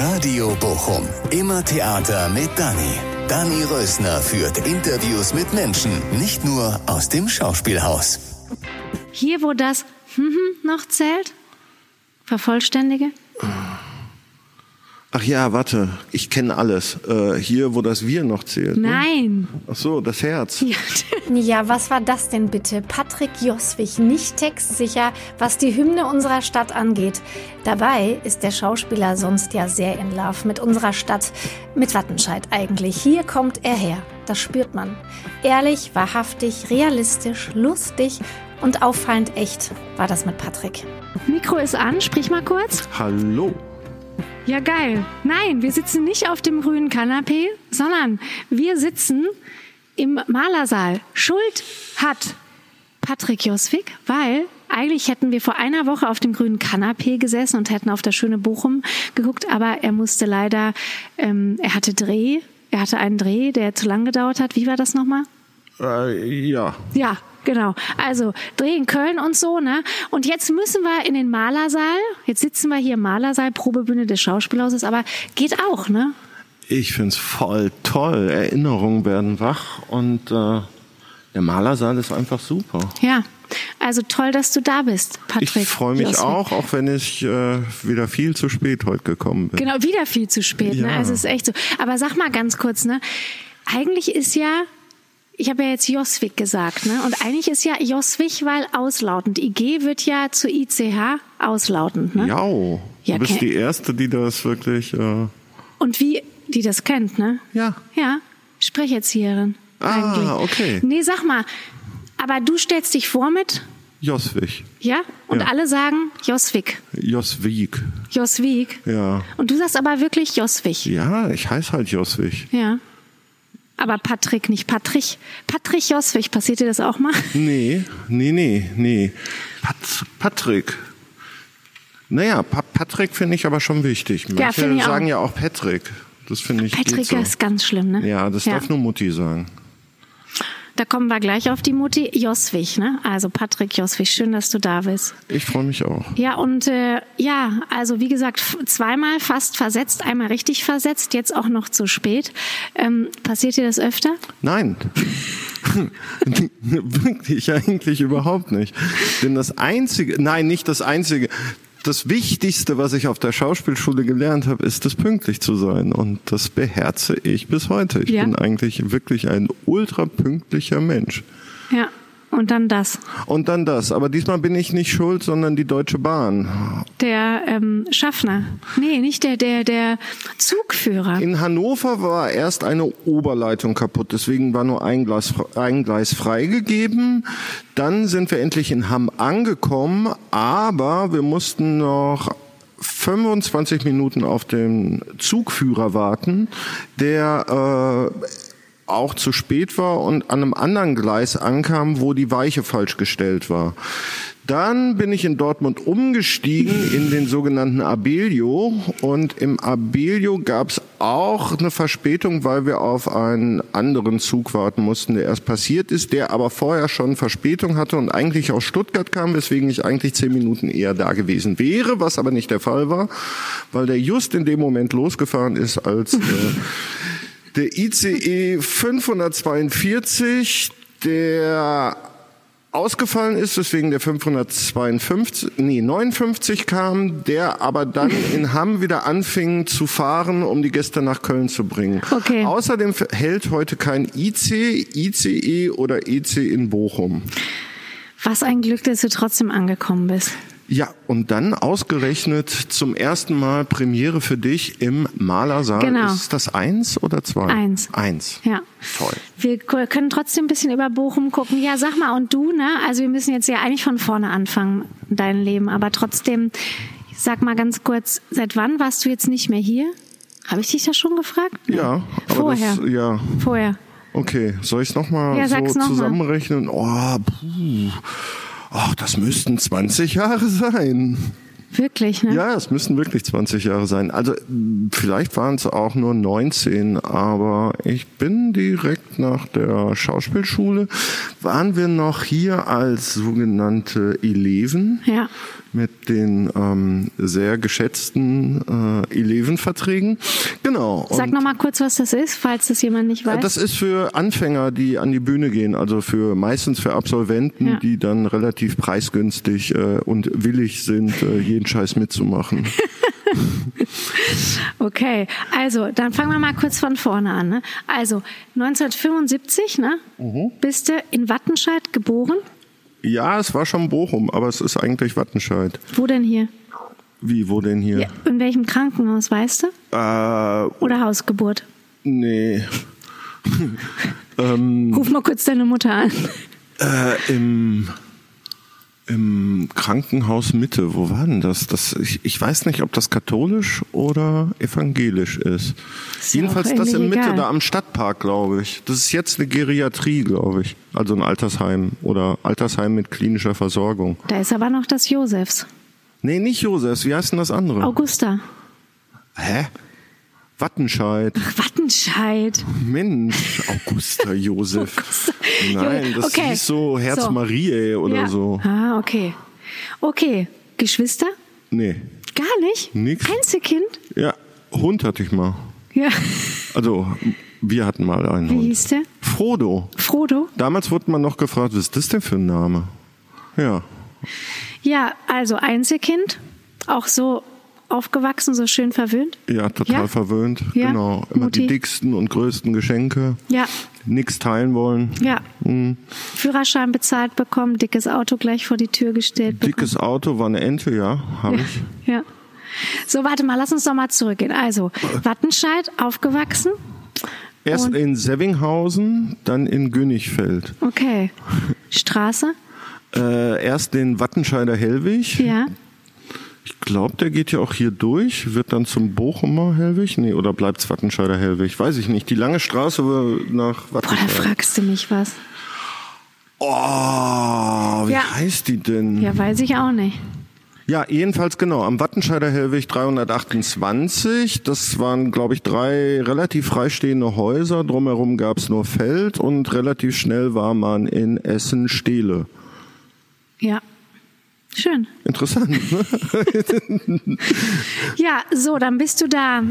Radio Bochum. Immer Theater mit Dani. Dani Rösner führt Interviews mit Menschen, nicht nur aus dem Schauspielhaus. Hier, wo das hm, hm noch zählt? Vervollständige? Ach ja, warte, ich kenne alles. Äh, hier, wo das Wir noch zählt. Ne? Nein. Ach so, das Herz. Ja. Ja, was war das denn bitte? Patrick Joswig, nicht textsicher, was die Hymne unserer Stadt angeht. Dabei ist der Schauspieler sonst ja sehr in Love mit unserer Stadt, mit Wattenscheid eigentlich. Hier kommt er her, das spürt man. Ehrlich, wahrhaftig, realistisch, lustig und auffallend echt war das mit Patrick. Mikro ist an, sprich mal kurz. Hallo. Ja, geil. Nein, wir sitzen nicht auf dem grünen Kanapee, sondern wir sitzen im Malersaal. Schuld hat Patrick Joswig, weil eigentlich hätten wir vor einer Woche auf dem grünen Kanapee gesessen und hätten auf das schöne Bochum geguckt, aber er musste leider, ähm, er hatte Dreh, er hatte einen Dreh, der zu lang gedauert hat. Wie war das nochmal? Äh, ja. Ja, genau. Also Dreh in Köln und so, ne? Und jetzt müssen wir in den Malersaal. Jetzt sitzen wir hier im Malersaal, Probebühne des Schauspielhauses, aber geht auch, ne? Ich find's voll toll. Erinnerungen werden wach und äh, der Malersaal ist einfach super. Ja. Also toll, dass du da bist, Patrick. Ich freue mich Joswig. auch, auch wenn ich äh, wieder viel zu spät heute gekommen bin. Genau, wieder viel zu spät, ne? Ja. Also es ist echt so. Aber sag mal ganz kurz, ne? Eigentlich ist ja ich habe ja jetzt Joswig gesagt, ne? Und eigentlich ist ja Joswig, weil auslautend. IG wird ja zu ICH auslautend, ne? Jau. Ja, du bist die Erste, die das wirklich... Äh, Und wie die das kennt, ne? ja. Ja, Sprecherzieherin. Ah, eigentlich. okay. Nee, sag mal, aber du stellst dich vor mit, Joswig. ja? Und Ja. alle sagen Joswig. Joswig. Joswig. Ja. Und du sagst aber wirklich Joswig. Ja, ich heiße halt Joswig. Ja. Aber Patrick, nicht Patrick. Patrick Joswig, passiert dir das auch mal? Nee, nee, nee, nee. Pat Patrick. Naja, pa Patrick finde ich aber schon wichtig. Manche finde ich auch. sagen ja auch Patrick. Das finde ich Patrick so. ist ganz schlimm, ne? Ja, das darf nur Mutti sagen. Da kommen wir gleich auf die Mutti. Joswig, ne? Also Patrick Joswig, schön, dass du da bist. Ich freue mich auch. Ja, und äh, ja, also wie gesagt, zweimal fast versetzt, einmal richtig versetzt, jetzt auch noch zu spät. Ähm, passiert dir das öfter? Nein. Wirklich eigentlich überhaupt nicht. Denn das einzige, nein, nicht das einzige, das Wichtigste, was ich auf der Schauspielschule gelernt habe, ist es pünktlich zu sein. Und das beherze ich bis heute. Ich Ja. bin eigentlich wirklich ein ultra pünktlicher Mensch. Ja. Und dann das. Und dann das. Aber diesmal bin ich nicht schuld, sondern die Deutsche Bahn. Der ähm, Schaffner. Nee, nicht der, der, der Zugführer. In Hannover war erst eine Oberleitung kaputt, deswegen war nur ein Gleis, ein Gleis freigegeben. Dann sind wir endlich in Hamm angekommen, aber wir mussten noch 25 Minuten auf den Zugführer warten, der äh, auch zu spät war und an einem anderen Gleis ankam, wo die Weiche falsch gestellt war. Dann bin ich in Dortmund umgestiegen in den sogenannten Abelio und im Abelio gab es auch eine Verspätung, weil wir auf einen anderen Zug warten mussten, der erst passiert ist, der aber vorher schon Verspätung hatte und eigentlich aus Stuttgart kam, weswegen ich eigentlich zehn Minuten eher da gewesen wäre, was aber nicht der Fall war, weil der just in dem Moment losgefahren ist, als äh, der ICE 542, der ausgefallen ist, deswegen der 552, nee, 59 kam, der aber dann in Hamm wieder anfing zu fahren, um die Gäste nach Köln zu bringen. Okay. Außerdem hält heute kein IC, ICE oder EC in Bochum. Was ein Glück, dass du trotzdem angekommen bist. Ja, und dann ausgerechnet zum ersten Mal Premiere für dich im Malersaal. Genau. Ist das eins oder zwei? Eins. Eins. Ja. Toll. Wir können trotzdem ein bisschen über Bochum gucken. Ja, sag mal, und du, ne? Also wir müssen jetzt ja eigentlich von vorne anfangen, dein Leben. Aber trotzdem, sag mal ganz kurz, seit wann warst du jetzt nicht mehr hier? Habe ich dich das schon gefragt? Nee. Ja, aber Vorher. das, ja. Vorher. Okay, soll ich es nochmal Ja, so noch mal. zusammenrechnen? Oh, puh. Ach, das müssten 20 Jahre sein. Wirklich, ne? Ja, es müssten wirklich 20 Jahre sein. Also vielleicht waren es auch nur 19, aber ich bin direkt nach der Schauspielschule. Waren wir noch hier als sogenannte Eleven? Ja. Mit den ähm, sehr geschätzten äh, Elevenverträgen. Genau. Sag noch mal kurz, was das ist, falls das jemand nicht weiß. das ist für Anfänger, die an die Bühne gehen, also für meistens für Absolventen, Ja. die dann relativ preisgünstig äh, und willig sind, äh, jeden Scheiß mitzumachen. Okay, also dann fangen wir mal kurz von vorne an. Ne? Also 1975, ne? Mhm. Bist du in Wattenscheid geboren? Ja, es war schon Bochum, aber es ist eigentlich Wattenscheid. Wo denn hier? Wie, wo denn hier? Ja, in welchem Krankenhaus, weißt du? Äh, Oder Hausgeburt? nee. Ähm. Ruf mal kurz deine Mutter an. Äh, im, Im Krankenhaus Mitte, wo war denn das? das ich, ich weiß nicht, ob das katholisch oder evangelisch ist. Ist Jedenfalls das in Mitte, egal. da am Stadtpark, glaube ich. Das ist jetzt eine Geriatrie, glaube ich. Also ein Altersheim oder Altersheim mit klinischer Versorgung. Da ist aber noch das Josefs. Nee, nicht Josefs. Wie heißt denn das andere? Augusta. Hä? Wattenscheid. Wattenscheid. Mensch, Augusta Josef. Augusta. Nein, das Okay. hieß so Herz So. Mariä oder ja. so. Ah, okay. Okay. Geschwister? Nee, Gar nicht? Nix. Einzelkind? ja, Hund hatte ich mal. Ja. Also, wir hatten mal einen Wie Hund. hieß der? Frodo. Frodo? Damals wurde man noch gefragt, was ist das denn für ein Name? Ja. Ja, also Einzelkind. Auch so aufgewachsen, so schön verwöhnt. Ja, total Ja? verwöhnt. Ja, Genau. Immer Mutti. die dicksten und größten Geschenke. Ja. Nix teilen wollen. Ja. Mhm. Führerschein bezahlt bekommen, dickes Auto gleich vor die Tür gestellt bekommen. Dickes Auto war eine Ente, ja, habe ich. Ja. So, warte mal, lass uns doch mal zurückgehen. Also, Wattenscheid, aufgewachsen. Erst Und- in Sevvinghausen, dann in Gönnigfeld. Okay. Straße? Äh, erst den Wattenscheider Hellwig. Ja. Ich glaube, der geht ja auch hier durch, wird dann zum Bochumer Hellwig. Nee, oder bleibt's Wattenscheider Hellwig? Weiß ich nicht. Die lange Straße nach Boah, da Wattenscheid. fragst du mich was. Oh, wie Ja. heißt die denn? Ja, weiß ich auch nicht. Ja, jedenfalls genau, am Wattenscheider Hellweg 328. Das waren, glaube ich, drei relativ freistehende Häuser. Drumherum gab's nur Feld und relativ schnell war man in Essen-Stehle. Ja. Schön. Interessant, ne? Ja, so, dann bist du da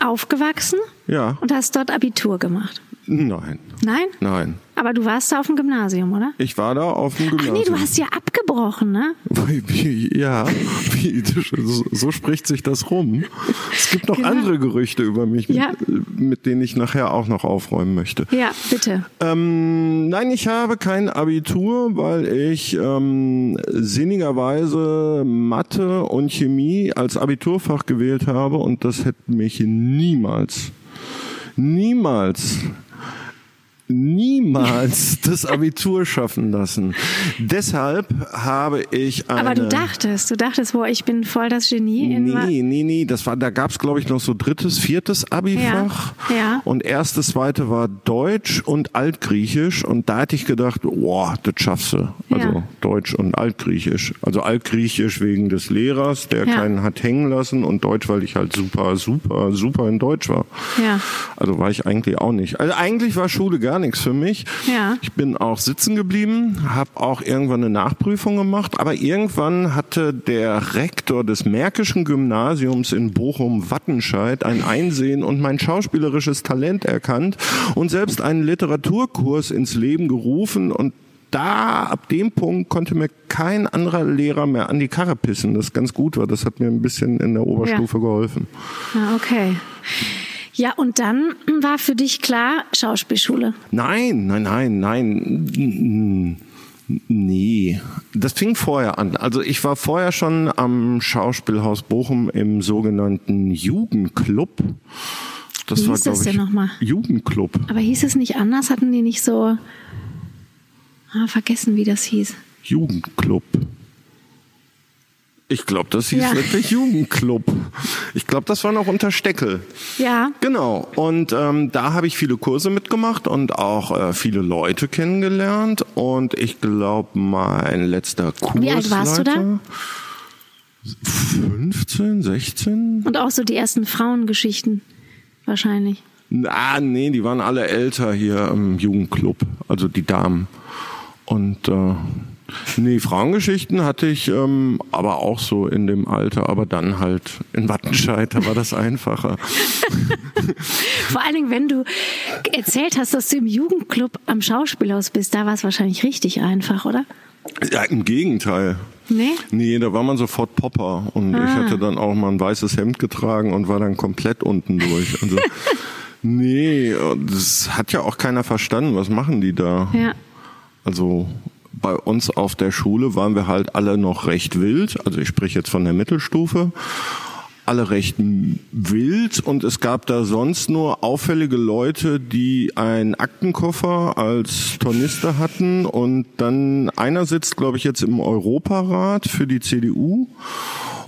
aufgewachsen Ja. und hast dort Abitur gemacht. Nein, Nein? nein. Aber du warst da auf dem Gymnasium, oder? Ich war da auf dem Ach Gymnasium. nee, du hast ja abgebrochen, ne? Ja, so, spricht sich das rum. Es gibt noch Genau. andere Gerüchte über mich, Ja. mit, mit denen ich nachher auch noch aufräumen möchte. Ja, bitte. Ähm, nein, ich habe kein Abitur, weil ich ähm, sinnigerweise Mathe und Chemie als Abiturfach gewählt habe und das hätte mich niemals, niemals niemals das Abitur schaffen lassen. Deshalb habe ich eine... Aber du dachtest, du dachtest, boah, ich bin voll das Genie. In Nee, nee, nee, das war, da gab's glaube ich noch so drittes, viertes Abi-Fach. Ja, ja. Und erstes, zweite war Deutsch und Altgriechisch. Und da hätte ich gedacht, boah, das schaffst du. Also Ja. Deutsch und Altgriechisch. Also Altgriechisch wegen des Lehrers, der Ja. keinen hat hängen lassen. Und Deutsch, weil ich halt super, super, super in Deutsch war. Ja. Also war ich eigentlich auch nicht. Also eigentlich war Schule gar nichts für mich. Ja. Ich bin auch sitzen geblieben, habe auch irgendwann eine Nachprüfung gemacht, aber irgendwann hatte der Rektor des Märkischen Gymnasiums in Bochum-Wattenscheid ein Einsehen und mein schauspielerisches Talent erkannt und selbst einen Literaturkurs ins Leben gerufen und da, ab dem Punkt, konnte mir kein anderer Lehrer mehr an die Karre pissen, das ganz gut war. Das hat mir ein bisschen in der Oberstufe geholfen. Ah, okay. Ja, und dann war für dich klar Schauspielschule. Nein, nein, nein, nein. Nee, das fing vorher an. Also ich war vorher schon am Schauspielhaus Bochum im sogenannten Jugendclub. Das Wie war, hieß das denn nochmal? Jugendclub. Aber hieß es nicht anders? Hatten die nicht so... Ah, vergessen, wie das hieß. Jugendclub. Ich glaube, das hieß Ja. wirklich Jugendclub. Ich glaube, das war noch unter Steckel. Ja. Genau. Und ähm, da habe ich viele Kurse mitgemacht und auch äh, viele Leute kennengelernt. Und ich glaube, mein letzter Kurs. Wie alt warst du da? 15, 16? Und auch so die ersten Frauengeschichten wahrscheinlich. Ah, nee, die waren alle älter hier im Jugendclub, also die Damen. Und äh, Nee, Frauengeschichten hatte ich ähm, aber auch so in dem Alter, aber dann halt in Wattenscheid, da war das einfacher. Vor allen Dingen, wenn du erzählt hast, dass du im Jugendclub am Schauspielhaus bist, da war es wahrscheinlich richtig einfach, oder? Ja, im Gegenteil. Nee? Nee, da war man sofort Popper und ich hatte dann auch mal ein weißes Hemd getragen und war dann komplett unten durch. Also, nee, das hat ja auch keiner verstanden. Was machen die da? Ja. Also bei uns auf der Schule waren wir halt alle noch recht wild. Also ich spreche jetzt von der Mittelstufe. Alle recht wild und es gab da sonst nur auffällige Leute, die einen Aktenkoffer als Tornister hatten und dann einer sitzt, glaube ich, jetzt im Europarat für die CDU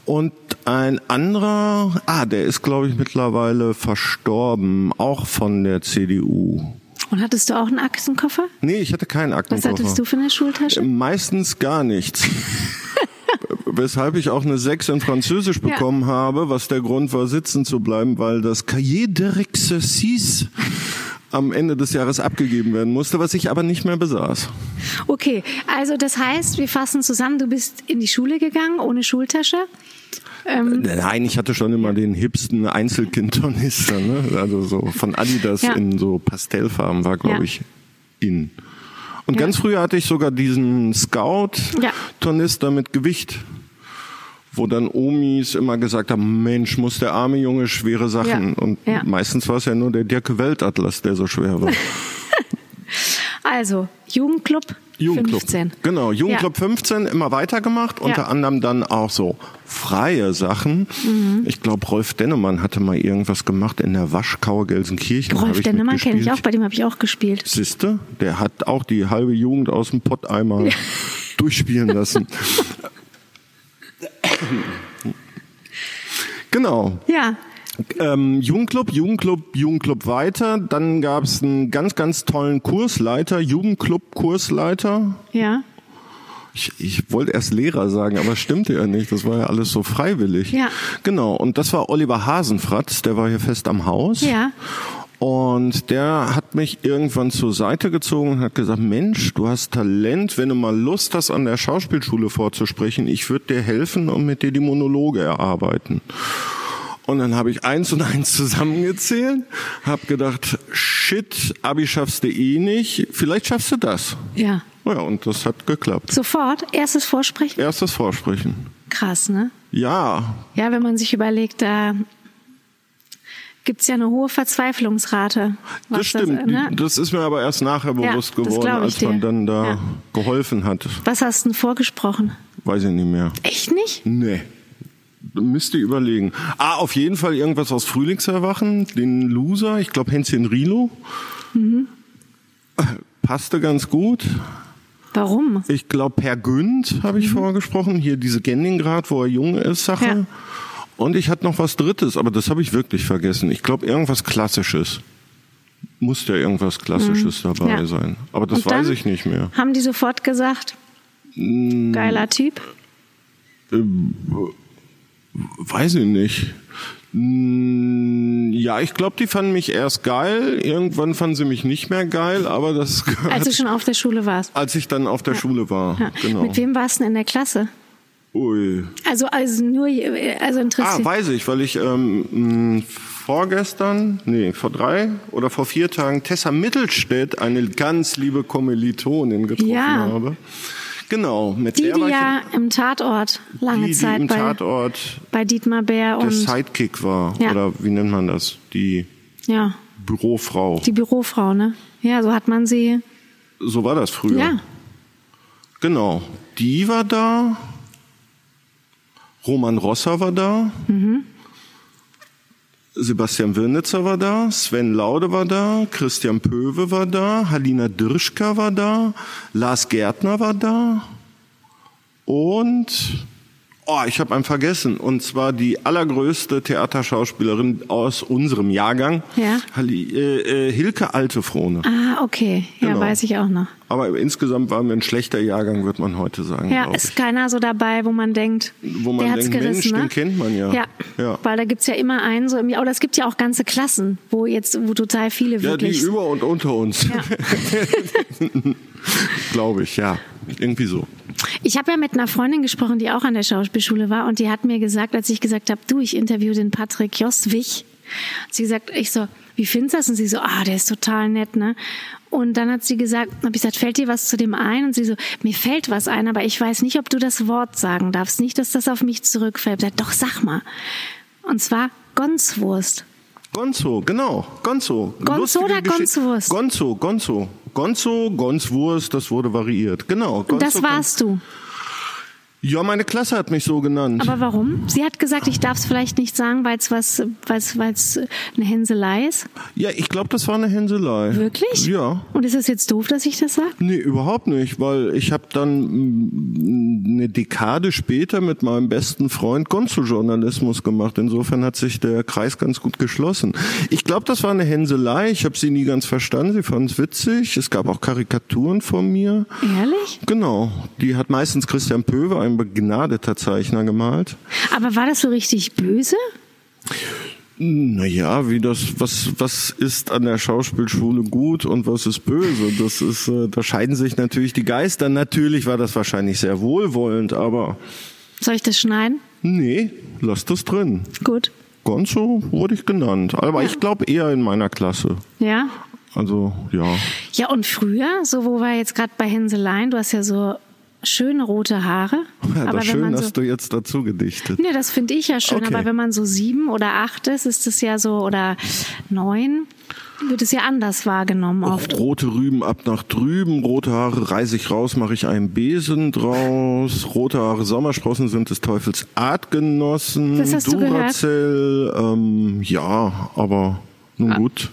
und ein anderer, ah, der ist, glaube ich, mittlerweile verstorben, auch von der CDU. Und hattest du auch einen Aktenkoffer? Nee, ich hatte keinen Was Aktenkoffer. hattest du für eine Schultasche? Meistens gar nichts. Weshalb ich auch eine 6 in Französisch Ja. bekommen habe, was der Grund war, sitzen zu bleiben, weil das Cahier d'Exercice am Ende des Jahres abgegeben werden musste, was ich aber nicht mehr besaß. Okay, also das heißt, wir fassen zusammen, du bist in die Schule gegangen ohne Schultasche. Nein, ich hatte schon immer den hipsten Einzelkind-Tornister, ne? also so von Adidas Ja. in so Pastellfarben war, glaube Ja. ich, in. Und ganz früher hatte ich sogar diesen Scout-Tornister mit Gewicht, wo dann Omis immer gesagt haben, Mensch, muss der arme Junge schwere Sachen. Ja. Und Ja. meistens war es ja nur der Dirke Weltatlas, der so schwer war. Also, Jugendclub, Jugendclub. 15. Genau, Jugendclub 15 immer weitergemacht, unter anderem dann auch so freie Sachen. Mhm. Ich glaube, Rolf Dennemann hatte mal irgendwas gemacht in der Waschkau Gelsenkirchen. Rolf Dennemann kenne ich auch, bei dem habe ich auch gespielt. Siehste, der hat auch die halbe Jugend aus dem Pott einmal durchspielen lassen. genau. Ja, Ähm, Jugendclub, Jugendclub, Jugendclub weiter. Dann gab es einen ganz, ganz tollen Kursleiter, Jugendclub-Kursleiter. ja, Ich, ich wollte erst Lehrer sagen, aber stimmte ja nicht. Das war ja alles so freiwillig. Ja. Genau. Und das war Oliver Hasenfratz, der war hier fest am Haus. ja. Und der hat mich irgendwann zur Seite gezogen und hat gesagt, Mensch, du hast Talent, wenn du mal Lust hast, an der Schauspielschule vorzusprechen, ich würde dir helfen und mit dir die Monologe erarbeiten. Und dann habe ich eins und eins zusammengezählt, habe gedacht, shit, Abi schaffst du eh nicht, vielleicht schaffst du das. Ja. Ja, und das hat geklappt. Sofort, erstes Vorsprechen. Erstes Vorsprechen. Krass, ne? Ja, Ja, wenn man sich überlegt, da gibt's ja eine hohe Verzweiflungsrate. das stimmt. Das, ne? Das ist mir aber erst nachher Ja, bewusst das geworden, als man dir. dann da Ja. geholfen hat. Was hast du denn vorgesprochen? Weiß ich nicht mehr. Echt nicht? Nee. Müsste überlegen. Ah, auf jeden Fall irgendwas aus Frühlingserwachen, den Loser, ich glaube Hänschen Rilo. Mhm. Passte ganz gut. Warum? Ich glaube, Per Günd habe ich vorgesprochen. Hier diese Gendingrad, wo er jung ist, Sache. Mhm. Ja. Und ich hatte noch was Drittes, aber das habe ich wirklich vergessen. Ich glaube, irgendwas Klassisches. Muss ja irgendwas Klassisches dabei Mhm. Ja. sein. Aber das weiß ich nicht mehr. Haben die sofort gesagt, Mm. geiler Typ? Weiß ich nicht. Mm, Ja, ich glaube, die fanden mich erst geil. Irgendwann fanden sie mich nicht mehr geil, aber das Als du schon auf der Schule warst. als ich dann auf der Schule war. Ja. Genau. Mit wem warst du denn in der Klasse? Ui. Also, also nur, also Ah, interessiert. weiß ich, weil ich ähm, mh, vorgestern, nee, vor drei oder vor vier Tagen Tessa Mittelstädt, eine ganz liebe Kommilitonin, getroffen Ja. habe. Genau, mit die, der die war ja im Tatort lange die, die Zeit im bei, Tatort bei Dietmar Bär der und Sidekick war. Ja. Oder wie nennt man das? Die ja, Bürofrau. die Bürofrau, ne? Ja, so hat man sie. So war das früher. Ja. Genau. Die war da. Roman Rosser war da. Sebastian Wirnitzer war da. Sven Laude war da. Christian Pöwe war da. Halina Dirschka war da. Lars Gärtner war da. Und oh, ich habe einen vergessen. Und zwar die allergrößte Theaterschauspielerin aus unserem Jahrgang. Ja. Halli, äh, äh, Hilke Altefrohne. Ah, okay. Ja, Genau. weiß ich auch noch. Aber insgesamt waren wir ein schlechter Jahrgang, wird man heute sagen. Ja, ist ich. keiner so dabei, wo man denkt, Wo man der hat's denkt, gerissen, Mensch, ne? den kennt man ja. Ja, Ja. weil da gibt's ja immer einen so im Jahr, oder es gibt ja auch ganze Klassen, wo jetzt, wo total viele Ja, die wirklich. über und unter uns. Ja. Glaube ich, ja. Irgendwie so. Ich habe ja mit einer Freundin gesprochen, die auch an der Schauspielschule war und die hat mir gesagt, als ich gesagt habe, du, ich interview den Patrick Joswig. Hat sie gesagt, ich so, wie findest du das? Und sie so, ah, der ist total nett, ne? Und dann hat sie gesagt, habe ich gesagt, fällt dir was zu dem ein? Und sie so, mir fällt was ein, aber ich weiß nicht, ob du das Wort sagen darfst. Nicht, dass das auf mich zurückfällt. Ich sag, doch, sag mal. Und zwar Gonswurst. Gonzo, genau, Gonzo. Gonzo Lustige oder Gonzwurst? Gonzo, Gonzo. Gonzo, Gonzwurst, das wurde variiert. Genau. Und Gonzo, das warst du. Ja, meine Klasse hat mich so genannt. Aber warum? Sie hat gesagt, ich darf es vielleicht nicht sagen, weil es was, weil's, weil's eine Hänselei ist. ja, ich glaube, das war eine Hänselei. Wirklich? Ja. Und ist es jetzt doof, dass ich das sage? Nee, überhaupt nicht, weil ich habe dann mm, eine Dekade später mit meinem besten Freund Gonzo-Journalismus gemacht. Insofern hat sich der Kreis ganz gut geschlossen. Ich glaube, das war eine Hänselei. Ich habe sie nie ganz verstanden. Sie fand es witzig. Es gab auch Karikaturen von mir. Ehrlich? Genau. Die hat meistens Christian Pöwe, ein begnadeter Zeichner, gemalt. Aber war das so richtig böse? Naja, wie das, was, was ist an der Schauspielschule gut und was ist böse? Das ist, äh, da scheiden sich natürlich die Geister. Natürlich war das wahrscheinlich sehr wohlwollend, aber Soll ich das schneiden? nee, lass das drin. Gut. Gonzo wurde ich genannt, aber ich glaube eher in meiner Klasse. Ja? Also, ja. Ja, und früher, so wo wir jetzt gerade bei Hänseleien, du hast ja so schöne rote Haare. ja aber schön so, hast du jetzt dazu gedichtet. Nee, das finde ich ja schön, Okay. aber wenn man so sieben oder acht ist, ist es ja so, oder neun, wird es ja anders wahrgenommen oft. Rote Rüben ab nach drüben, rote Haare reiße ich raus, mache ich einen Besen draus. Rote Haare Sommersprossen sind des Teufels Artgenossen. Das hast du gehört? Duracell, ähm, ja, aber nun Ah. gut.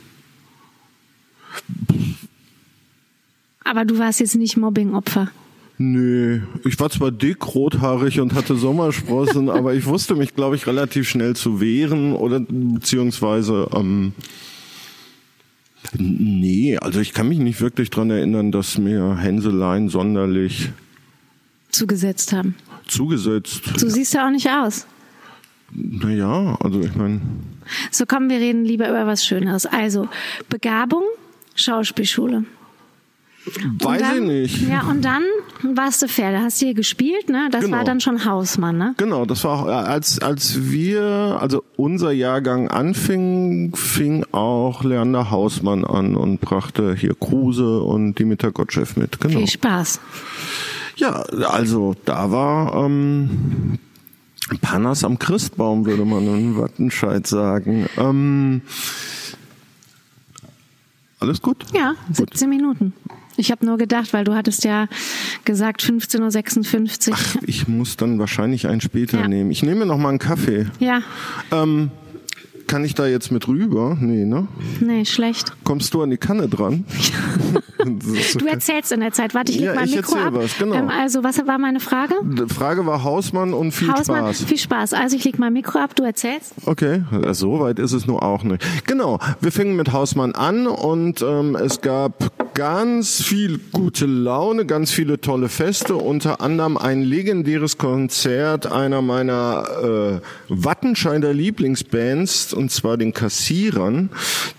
Aber du warst jetzt nicht Mobbing-Opfer. Nö, ich war zwar dick, rothaarig und hatte Sommersprossen, aber ich wusste mich, glaube ich, relativ schnell zu wehren oder beziehungsweise ähm, nee, also ich kann mich nicht wirklich dran erinnern, dass mir Hänseleien sonderlich zugesetzt haben. zugesetzt. So siehst du auch nicht aus. Naja, also ich meine, So komm, wir reden lieber über was Schöneres. Also, Begabung, Schauspielschule. Weiß dann, ich nicht. Ja, und dann warst du Pferde, hast hier gespielt, ne? Das Genau. war dann schon Hausmann, ne? Genau, das war auch, als als wir, also unser Jahrgang anfing, fing auch Leander Hausmann an und brachte hier Kruse und Dimitar Gottschew mit. Genau. Viel Spaß. Ja, also da war ähm, Panas am Christbaum, würde man in Wattenscheid sagen. Ähm, alles gut? Ja, 17 Minuten. Ich habe nur gedacht, weil du hattest ja gesagt 15.56 Uhr. Ach, ich muss dann wahrscheinlich einen später Ja. nehmen. Ich nehme noch mal einen Kaffee. Ja, Ähm, kann ich da jetzt mit rüber? Nee, ne? nee, schlecht. Kommst du an die Kanne dran? Du erzählst in der Zeit. Warte, ich leg Ja, mein ich Mikro ab. was, genau. Ähm, also, was war meine Frage? Die Frage war Hausmann und viel Hausmann, Spaß. viel Spaß. Also, ich leg mein Mikro ab, du erzählst. Okay, so weit ist es nur auch nicht. Genau, wir fingen mit Hausmann an und ähm, es gab ganz viel gute Laune, ganz viele tolle Feste, unter anderem ein legendäres Konzert einer meiner äh, Wattenscheider Lieblingsbands, und zwar den Kassierern,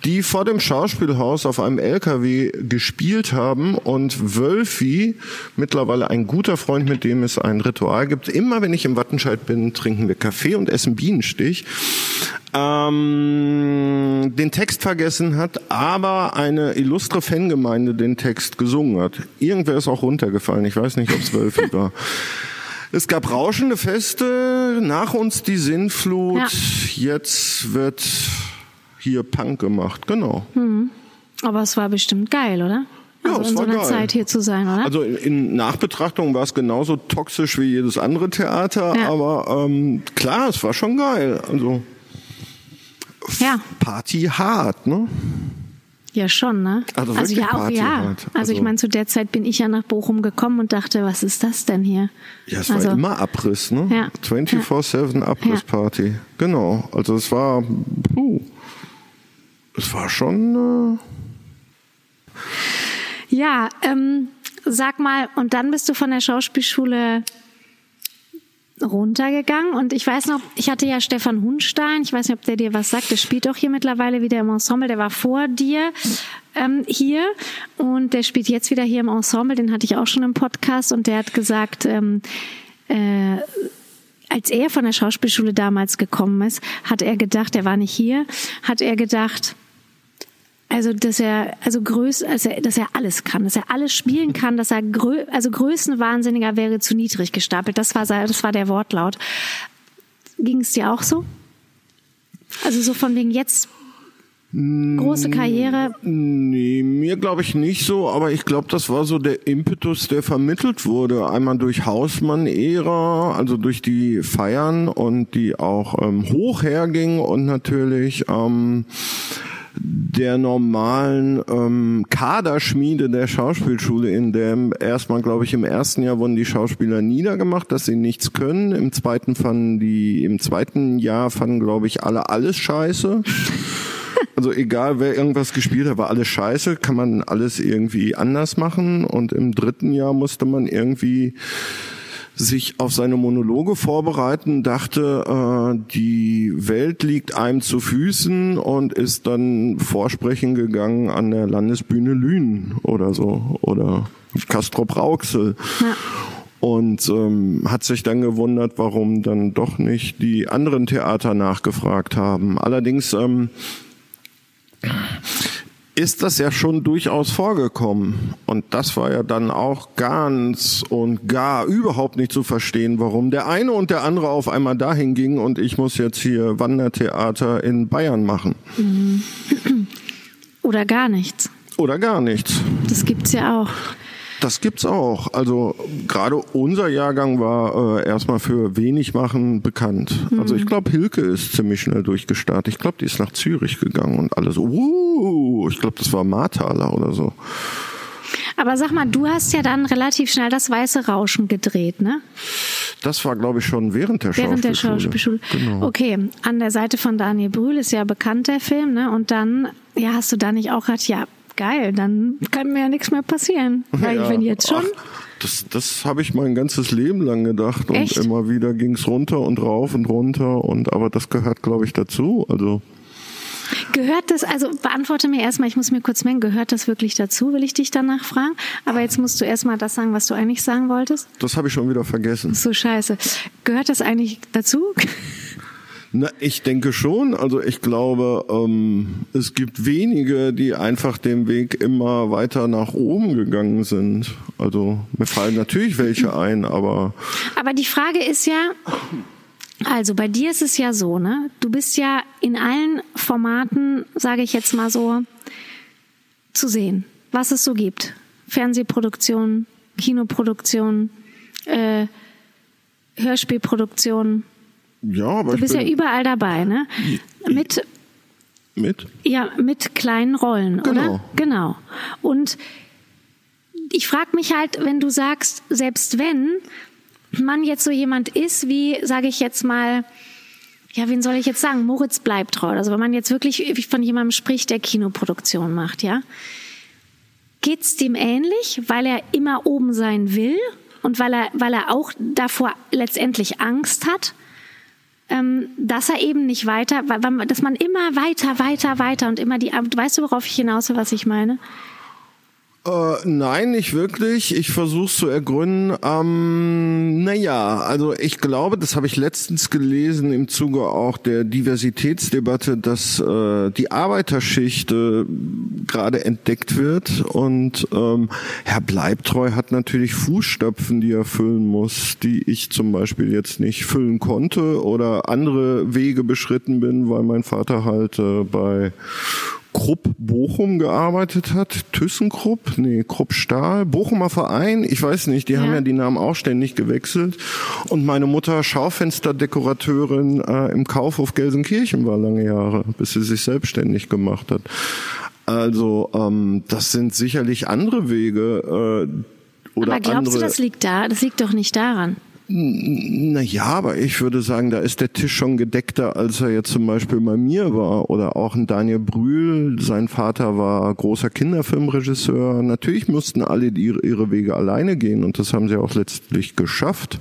die vor dem Schauspielhaus auf einem LKW gespielt haben und Wölfi, mittlerweile ein guter Freund, mit dem es ein Ritual gibt, immer wenn ich im Wattenscheid bin, trinken wir Kaffee und essen Bienenstich, ähm, den Text vergessen hat, aber eine illustre Fangemeinde den Text gesungen hat. Irgendwer ist auch runtergefallen, ich weiß nicht, ob es Wölfi war. Es gab rauschende Feste, nach uns die Sinnflut, Ja. jetzt wird hier Punk gemacht, genau. Aber es war bestimmt geil, oder? Ja, Also es in so war einer geil. Zeit hier zu sein, oder? Also in- in Nachbetrachtung war es genauso toxisch wie jedes andere Theater, Ja. aber ähm, klar, es war schon geil. Also ja, Party hart, ne? ja schon, ne? Also also ja, auch ja. halt. Also, ich Also- meine, zu der Zeit bin ich ja nach Bochum gekommen und dachte, was ist das denn hier? Ja, es also, war immer Abriss, ne? Ja. 24-7 Abrissparty. Genau. Also es war, puh, es war schon, Ja, ähm, sag mal, und dann bist du von der Schauspielschule runtergegangen. Und ich weiß noch, ich hatte ja Stefan Hunstein, ich weiß nicht, ob der dir was sagt, der spielt auch hier mittlerweile wieder im Ensemble, der war vor dir ähm, hier. Und der spielt jetzt wieder hier im Ensemble, den hatte ich auch schon im Podcast. Und der hat gesagt, ähm, äh, als er von der Schauspielschule damals gekommen ist, hat er gedacht, er war nicht hier, hat er gedacht, also dass er also größ, also, dass er alles kann, dass er alles spielen kann, dass er grö, also Größenwahnsinniger wäre zu niedrig gestapelt. Das war das war der Wortlaut. Ging es dir auch so? Also so von wegen jetzt große mm, Karriere? Nee, mir glaube ich nicht so, aber ich glaube, das war so der Impetus, der vermittelt wurde. Einmal durch Hausmann-Ära, also durch die Feiern und die auch ähm, hoch hergingen und natürlich ähm, der normalen ähm, Kaderschmiede der Schauspielschule, in dem erstmal, glaube ich, im ersten Jahr wurden die Schauspieler niedergemacht, dass sie nichts können. Im zweiten fanden die, im zweiten Jahr fanden, glaube ich, alle alles scheiße. Also egal, wer irgendwas gespielt hat, war alles scheiße, kann man alles irgendwie anders machen. Und im dritten Jahr musste man irgendwie sich auf seine Monologe vorbereiten, dachte, äh, die Welt liegt einem zu Füßen und ist dann vorsprechen gegangen an der Landesbühne Lünen oder so oder Castrop Rauxel. Ja. Und ähm, hat sich dann gewundert, warum dann doch nicht die anderen Theater nachgefragt haben. Allerdings ähm, ist das ja schon durchaus vorgekommen. Und das war ja dann auch ganz und gar überhaupt nicht zu verstehen, warum der eine und der andere auf einmal dahin ging und ich muss jetzt hier Wandertheater in Bayern machen. Mhm. Oder gar nichts. Oder gar nichts. Das gibt's ja auch. Das gibt's auch. Also gerade unser Jahrgang war äh, erstmal für wenig machen bekannt. Mhm. Also ich glaube, Hilke ist ziemlich schnell durchgestartet. Ich glaube, die ist nach Zürich gegangen und alles. Uh, ich glaube, das war Marthaler oder so. Aber sag mal, du hast ja dann relativ schnell das Weiße Rauschen gedreht, ne? Das war, glaube ich, schon während der während Schauspielschule. Während der Schauspielschule. Genau. Okay, an der Seite von Daniel Brühl ist ja bekannt der Film, ne? Und dann, ja, hast du da nicht auch gedacht, ja, geil, dann kann mir ja nichts mehr passieren. Weil ja, wenn jetzt schon. Ach, das, das habe ich mein ganzes Leben lang gedacht und Echt? immer wieder ging's runter und rauf und runter und aber das gehört, glaube ich, dazu. Also Gehört das, also beantworte mir erstmal, ich muss mir kurz merken, gehört das wirklich dazu, will ich dich danach fragen? Aber jetzt musst du erstmal das sagen, was du eigentlich sagen wolltest. Das habe ich schon wieder vergessen. So scheiße. Gehört das eigentlich dazu? Na, ich denke schon. Also ich glaube, ähm, es gibt wenige, die einfach den Weg immer weiter nach oben gegangen sind. Also mir fallen natürlich welche ein, aber. Aber die Frage ist ja, also bei dir ist es ja so, ne? Du bist ja in allen Formaten, sage ich jetzt mal so, zu sehen, was es so gibt. Fernsehproduktion, Kinoproduktion, äh, Hörspielproduktion, ja, aber du bist ja überall dabei, ne? Mit mit? Ja, mit kleinen Rollen, genau. oder? Genau. Und ich frage mich halt, wenn du sagst, selbst wenn man jetzt so jemand ist, wie, sage ich jetzt mal, ja, wen soll ich jetzt sagen? Moritz bleibt treu. Also wenn man jetzt wirklich von jemandem spricht, der Kinoproduktion macht, ja, geht's dem ähnlich, weil er immer oben sein will und weil er, weil er auch davor letztendlich Angst hat? Ähm, dass er eben nicht weiter, dass man immer weiter, weiter, weiter und immer die, weißt du, worauf ich hinaus will, was ich meine? Äh, nein, nicht wirklich. Ich versuche zu ergründen. Ähm, naja, also ich glaube, das habe ich letztens gelesen im Zuge auch der Diversitätsdebatte, dass äh, die Arbeiterschicht äh, gerade entdeckt wird und ähm, Herr Bleibtreu hat natürlich Fußstapfen, die er füllen muss, die ich zum Beispiel jetzt nicht füllen konnte oder andere Wege beschritten bin, weil mein Vater halt äh, bei Krupp Bochum gearbeitet hat, ThyssenKrupp, nee, Krupp Stahl, Bochumer Verein, ich weiß nicht, die ja. haben ja die Namen auch ständig gewechselt. Und meine Mutter Schaufensterdekorateurin äh, im Kaufhof Gelsenkirchen war lange Jahre, bis sie sich selbstständig gemacht hat. Also ähm, das sind sicherlich andere Wege. Äh, oder Aber glaubst andere du, das liegt da? Das liegt doch nicht daran. Na ja, aber ich würde sagen, da ist der Tisch schon gedeckter, als er jetzt zum Beispiel bei mir war. Oder auch ein Daniel Brühl, sein Vater war großer Kinderfilmregisseur. Natürlich mussten alle ihre, ihre Wege alleine gehen und das haben sie auch letztlich geschafft.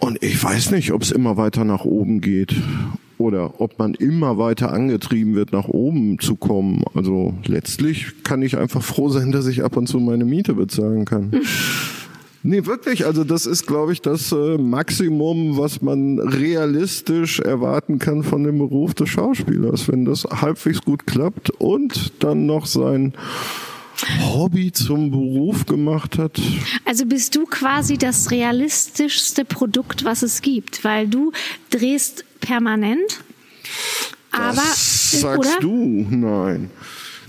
Und ich weiß nicht, ob es immer weiter nach oben geht oder ob man immer weiter angetrieben wird, nach oben zu kommen. Also letztlich kann ich einfach froh sein, dass ich ab und zu meine Miete bezahlen kann. Nee, wirklich. Also das ist, glaube ich, das äh, Maximum, was man realistisch erwarten kann von dem Beruf des Schauspielers, wenn das halbwegs gut klappt und dann noch sein Hobby zum Beruf gemacht hat. Also bist du quasi das realistischste Produkt, was es gibt, weil du drehst permanent. Aber das sagst oder? du? Nein.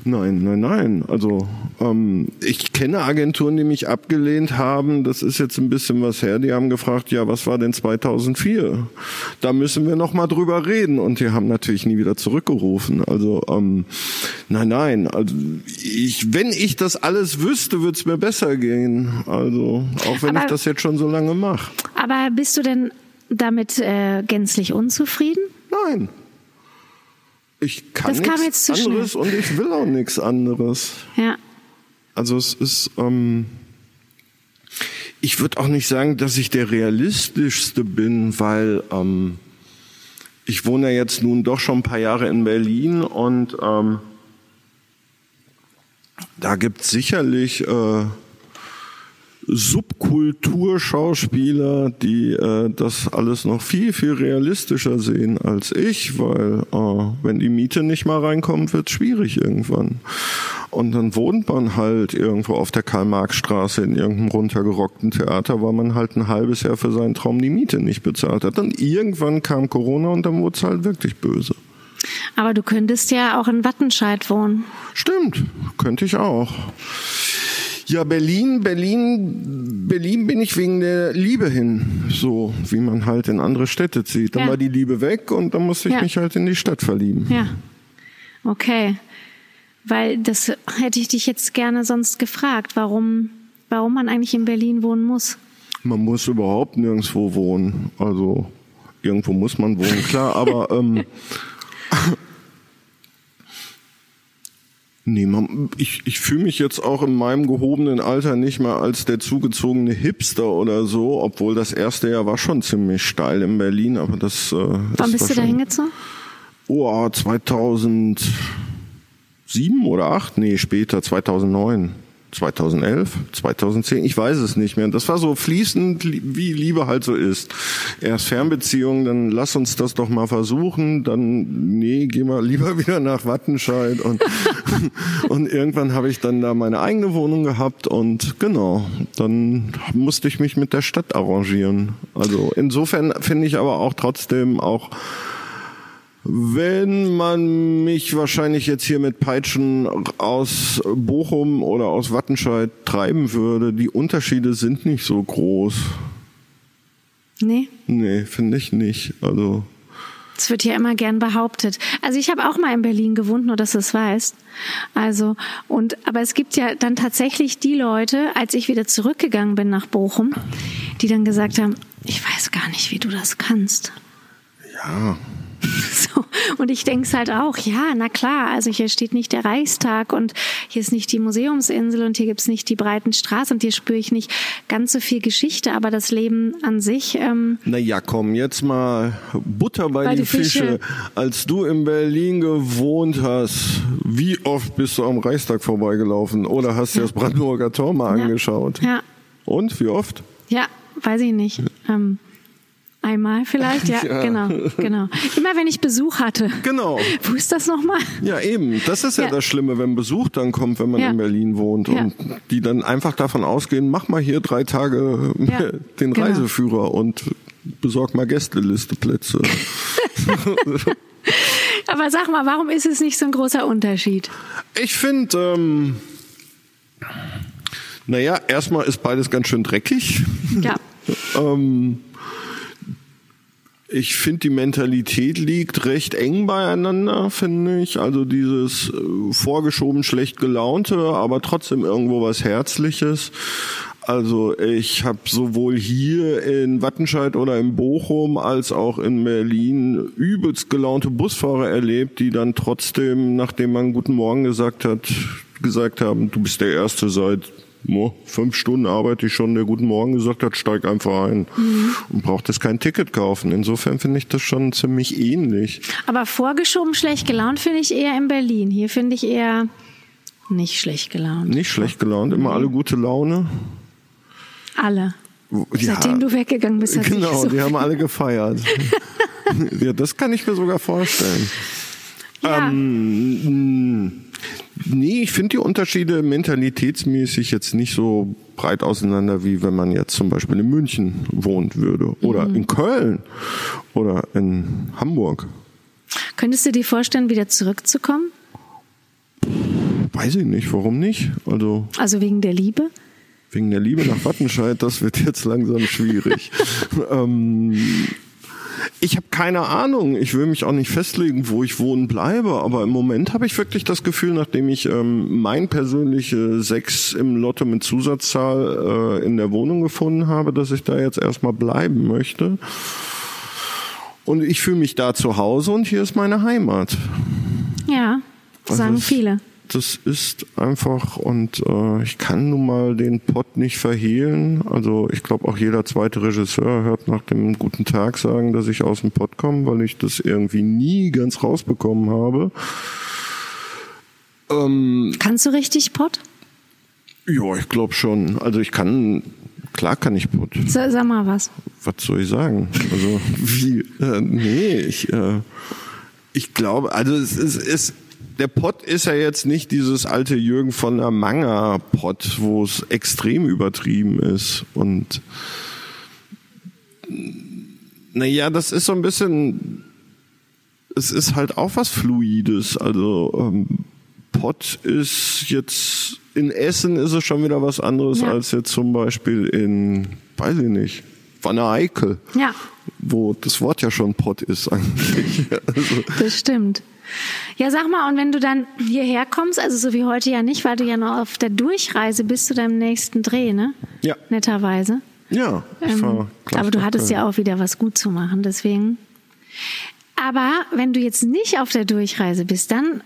Nein, nein, nein. Also ähm, ich kenne Agenturen, die mich abgelehnt haben. Das ist jetzt ein bisschen was her. Die haben gefragt, ja, was war denn 2004? Da müssen wir noch mal drüber reden. Und die haben natürlich nie wieder zurückgerufen. Also ähm, nein, nein. Also ich, wenn ich das alles wüsste, würde es mir besser gehen. Also auch wenn Aber- ich das jetzt schon so lange mache. Aber bist du denn damit äh, gänzlich unzufrieden? Nein. Ich kann Das kam nichts jetzt zu anderes und ich will auch nichts anderes. Ja. Also es ist, ähm, ich würde auch nicht sagen, dass ich der realistischste bin, weil ähm, ich wohne ja jetzt nun doch schon ein paar Jahre in Berlin und ähm, da gibt es sicherlich äh, Subkulturschauspieler, die äh, das alles noch viel, viel realistischer sehen als ich, weil äh, wenn die Miete nicht mal reinkommt, wird es schwierig irgendwann. Und dann wohnt man halt irgendwo auf der Karl-Marx-Straße in irgendeinem runtergerockten Theater, weil man halt ein halbes Jahr für seinen Traum die Miete nicht bezahlt hat. Dann irgendwann kam Corona und dann wurde es halt wirklich böse. Aber du könntest ja auch in Wattenscheid wohnen. Stimmt, könnte ich auch. Ja, Berlin, Berlin, Berlin bin ich wegen der Liebe hin, so wie man halt in andere Städte zieht. Dann Ja. war die Liebe weg und dann musste ich Ja. mich halt in die Stadt verlieben. Ja. Okay. Weil das hätte ich dich jetzt gerne sonst gefragt, warum, warum man eigentlich in Berlin wohnen muss. Man muss überhaupt nirgendwo wohnen. Also irgendwo muss man wohnen, klar, aber ähm, nee, man, ich, ich fühle mich jetzt auch in meinem gehobenen Alter nicht mehr als der zugezogene Hipster oder so, obwohl das erste Jahr war schon ziemlich steil in Berlin, aber das. Äh, Wann bist du da hingezogen? Oh, 2007 oder 8? Nee, später, 2009. 2011, 2010, ich weiß es nicht mehr. Das war so fließend, li- wie Liebe halt so ist. Erst Fernbeziehung, dann lass uns das doch mal versuchen, dann nee, geh mal lieber wieder nach Wattenscheid und und irgendwann habe ich dann da meine eigene Wohnung gehabt und genau, dann musste ich mich mit der Stadt arrangieren. Also insofern finde ich aber auch trotzdem auch wenn man mich wahrscheinlich jetzt hier mit Peitschen aus Bochum oder aus Wattenscheid treiben würde, die Unterschiede sind nicht so groß. Nee. Nee, finde ich nicht. Also, Das wird ja immer gern behauptet. Also ich habe auch mal in Berlin gewohnt, nur dass du es weißt. Also und aber es gibt ja dann tatsächlich die Leute, als ich wieder zurückgegangen bin nach Bochum, die dann gesagt haben, ich weiß gar nicht, wie du das kannst. ja. So. Und ich denke es halt auch, ja, na klar, also hier steht nicht der Reichstag und hier ist nicht die Museumsinsel und hier gibt's nicht die breiten Straßen und hier spüre ich nicht ganz so viel Geschichte, aber das Leben an sich, ähm, Naja, komm, jetzt mal Butter bei, Bei die Fische. Fische. Als du in Berlin gewohnt hast, wie oft bist du am Reichstag vorbeigelaufen oder hast dir das Brandenburger Tor mal Ja. angeschaut? ja, Und, wie oft? ja, weiß ich nicht. Ähm, einmal vielleicht, ja, Ja. genau, genau. Immer wenn ich Besuch hatte. Genau. Wo ist das nochmal? Ja, eben. Das ist ja, Ja. das Schlimme, wenn Besuch dann kommt, wenn man Ja. in Berlin wohnt und die dann einfach davon ausgehen, mach mal hier drei Tage den genau. Reiseführer und besorg mal Gästelisteplätze. Aber sag mal, warum ist es nicht so ein großer Unterschied? ich finde, ähm, naja, erstmal ist beides ganz schön dreckig. Ja, Ähm, ich finde, die Mentalität liegt recht eng beieinander, finde ich. Also dieses äh, vorgeschoben schlecht gelaunte, aber trotzdem irgendwo was Herzliches. Also ich habe sowohl hier in Wattenscheid oder in Bochum als auch in Berlin übelst gelaunte Busfahrer erlebt, die dann trotzdem, nachdem man Guten Morgen gesagt hat, gesagt haben, du bist der Erste seit mo, fünf Stunden arbeite ich schon, der guten Morgen gesagt hat, steig einfach ein mhm. und braucht jetzt kein Ticket kaufen. Insofern finde ich das schon ziemlich ähnlich. Aber vorgeschoben schlecht gelaunt finde ich eher in Berlin. Hier finde ich eher nicht schlecht gelaunt. Nicht schlecht gelaunt, immer alle gute Laune. Alle. Ja, Seitdem du weggegangen bist, hat Genau, so die haben alle gefeiert. ja, das kann ich mir sogar vorstellen. Ja. Ähm, nee, ich finde die Unterschiede mentalitätsmäßig jetzt nicht so breit auseinander, wie wenn man jetzt zum Beispiel in München wohnt würde oder mhm. in Köln oder in Hamburg. Könntest du dir vorstellen, wieder zurückzukommen? Weiß ich nicht, warum nicht? Also, also wegen der Liebe? Wegen der Liebe nach Wattenscheid, das wird jetzt langsam schwierig. ähm, ich habe keine Ahnung. Ich will mich auch nicht festlegen, wo ich wohnen bleibe. Aber im Moment habe ich wirklich das Gefühl, nachdem ich ähm, mein persönliche Sechs im Lotto mit Zusatzzahl äh, in der Wohnung gefunden habe, dass ich da jetzt erstmal bleiben möchte. Und ich fühle mich da zu Hause und hier ist meine Heimat. Ja, sagen also viele das ist einfach und äh, ich kann nun mal den Pott nicht verhehlen. Also ich glaube auch jeder zweite Regisseur hört nach dem guten Tag sagen, dass ich aus dem Pott komme, weil ich das irgendwie nie ganz rausbekommen habe. Ähm, Kannst du richtig Pott? Ja, ich glaube schon. Also ich kann, klar kann ich Pott. Sag, sag mal was. Was soll ich sagen? Also wie? Äh, nee, ich. Äh, ich glaube, also es ist, es, der Pott ist ja jetzt nicht dieses alte Jürgen von der Manger Pott, wo es extrem übertrieben ist und naja, das ist so ein bisschen, es ist halt auch was Fluides. Also ähm, Pott ist jetzt in Essen ist es schon wieder was anderes ja. als jetzt zum Beispiel in, weiß ich nicht, Wanne Eickel. Ja. Wo das Wort ja schon Pott ist eigentlich. Also, das stimmt. Ja, sag mal, und wenn du dann hierher kommst, also so wie heute ja nicht, weil du ja noch auf der Durchreise bist zu deinem nächsten Dreh, ne? Ja. Netterweise. Ja, ich ähm, Aber du hattest ja auch wieder was gut zu machen, deswegen. Aber wenn du jetzt nicht auf der Durchreise bist, dann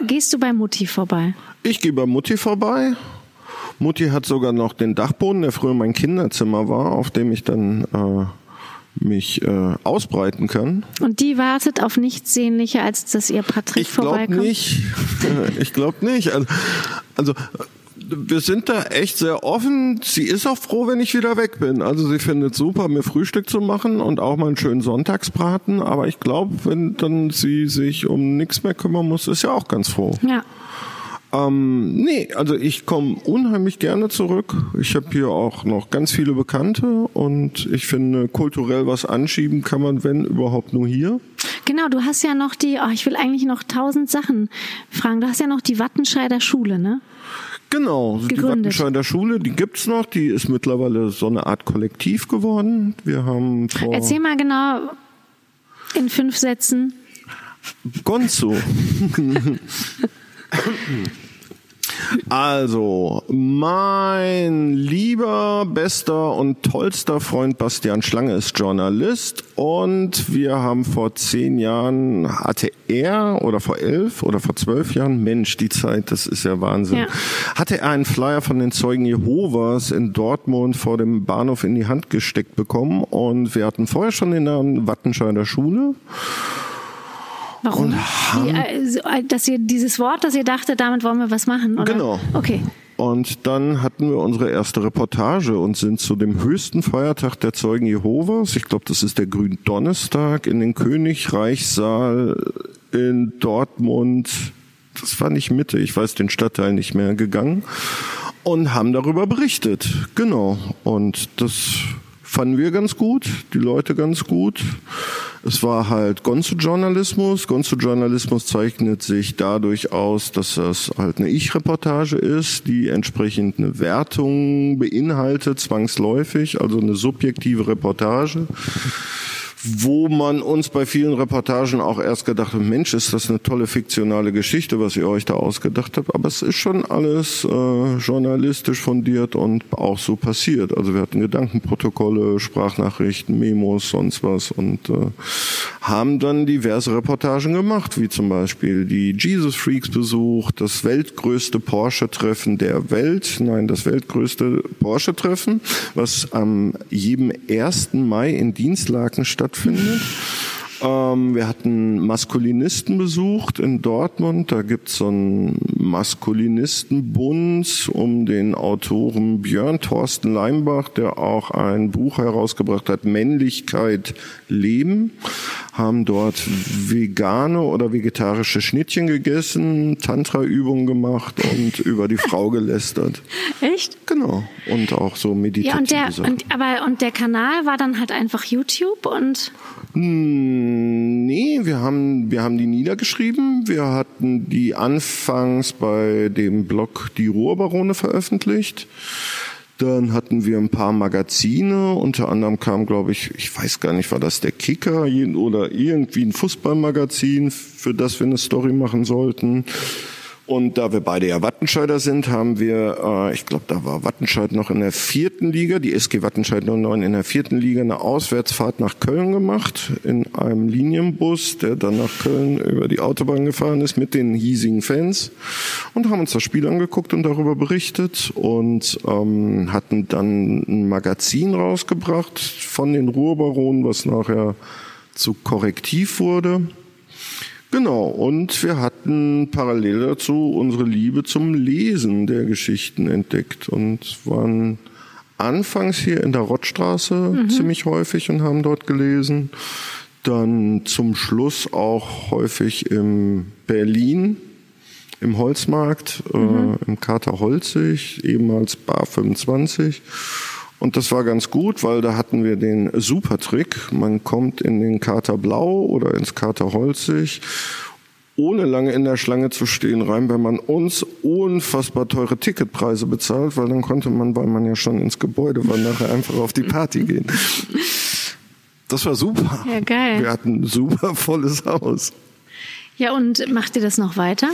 gehst du bei Mutti vorbei. Ich gehe bei Mutti vorbei. Mutti hat sogar noch den Dachboden, der früher mein Kinderzimmer war, auf dem ich dann äh, mich äh, ausbreiten kann. Und die wartet auf nichts sehnlicher, als dass ihr Patrick ich vorbeikommt? Ich glaube nicht. ich glaube nicht. Also, also wir sind da echt sehr offen. Sie ist auch froh, wenn ich wieder weg bin. Also sie findet super, mir Frühstück zu machen und auch mal einen schönen Sonntagsbraten. Aber ich glaube, wenn dann sie sich um nichts mehr kümmern muss, ist ja auch ganz froh. Ja. Ähm, nee, also ich komme unheimlich gerne zurück. Ich habe hier auch noch ganz viele Bekannte und ich finde, kulturell was anschieben kann man, wenn überhaupt nur hier. Genau, du hast ja noch die, oh, ich will eigentlich noch tausend Sachen fragen. Du hast ja noch die Wattenscheider Schule, ne? Genau, Gegründet. die Wattenscheider Schule, die gibt's noch, die ist mittlerweile so eine Art Kollektiv geworden. Wir haben vor Erzähl mal genau in fünf Sätzen. Gonzo. Also, mein lieber, bester und tollster Freund Bastian Schlange ist Journalist und wir haben vor zehn Jahren, hatte er oder vor elf oder vor zwölf Jahren, Mensch, die Zeit, das ist ja Wahnsinn, ja. hatte er einen Flyer von den Zeugen Jehovas in Dortmund vor dem Bahnhof in die Hand gesteckt bekommen und wir hatten vorher schon in der Wattenscheider Schule Warum? Wie, äh, dass ihr dieses Wort, dass ihr dachtet, damit wollen wir was machen, oder? Genau. Okay. Und dann hatten wir unsere erste Reportage und sind zu dem höchsten Feiertag der Zeugen Jehovas, ich glaube, das ist der Gründonnerstag, in den Königreichssaal in Dortmund, das war nicht Mitte, ich weiß den Stadtteil nicht mehr, gegangen und haben darüber berichtet. Genau. Und das fanden wir ganz gut, die Leute ganz gut. Es war halt Gonzo-Journalismus. Gonzo-Journalismus zeichnet sich dadurch aus, dass das halt eine Ich-Reportage ist, die entsprechend eine Wertung beinhaltet, zwangsläufig, also eine subjektive Reportage wo man uns bei vielen Reportagen auch erst gedacht hat, Mensch, ist das eine tolle fiktionale Geschichte, was ihr euch da ausgedacht habt. Aber es ist schon alles äh, journalistisch fundiert und auch so passiert. Also wir hatten Gedankenprotokolle, Sprachnachrichten, Memos, sonst was und äh, haben dann diverse Reportagen gemacht, wie zum Beispiel die Jesus Freaks besucht, das weltgrößte Porsche-Treffen der Welt, nein, das weltgrößte Porsche-Treffen, was am jedem 1. Mai in Dienstlaken stattfindet. Ähm, wir hatten Maskulinisten besucht in Dortmund. Da gibt's so einen Maskulinistenbund um den Autoren Björn Thorsten Leimbach, der auch ein Buch herausgebracht hat, Männlichkeit leben. Haben dort vegane oder vegetarische Schnittchen gegessen, Tantra-Übungen gemacht und über die Frau gelästert. Echt? Genau. Und auch so meditative Ja, und der, und, aber, und der Kanal war dann halt einfach YouTube und Hm, Nee, wir haben, wir haben die niedergeschrieben. Wir hatten die anfangs bei dem Blog Die Ruhrbarone veröffentlicht. Dann hatten wir ein paar Magazine. Unter anderem kam, glaube ich, ich weiß gar nicht, war das der Kicker oder irgendwie ein Fußballmagazin, für das wir eine Story machen sollten. Und da wir beide ja Wattenscheider sind, haben wir, äh, ich glaube, da war Wattenscheid noch in der vierten Liga, die SG Wattenscheid 09 in der vierten Liga, eine Auswärtsfahrt nach Köln gemacht in einem Linienbus, der dann nach Köln über die Autobahn gefahren ist mit den hiesigen Fans und haben uns das Spiel angeguckt und darüber berichtet und ähm, hatten dann ein Magazin rausgebracht von den Ruhrbaronen, was nachher zu Korrektiv wurde. Genau, und wir hatten parallel dazu unsere Liebe zum Lesen der Geschichten entdeckt und waren anfangs hier in der Rottstraße ziemlich häufig und haben dort gelesen. Dann zum Schluss auch häufig im Berlin, im Holzmarkt, äh, im Kater Holzig, ehemals Bar 25. Und das war ganz gut, weil da hatten wir den Supertrick. Man kommt in den Kater Blau oder ins Kater Holzig, ohne lange in der Schlange zu stehen, rein, wenn man uns unfassbar teure Ticketpreise bezahlt, weil dann konnte man, weil man ja schon ins Gebäude war, nachher einfach auf die Party gehen. Das war super. Ja, geil. Wir hatten ein super volles Haus. ja, und macht ihr das noch weiter?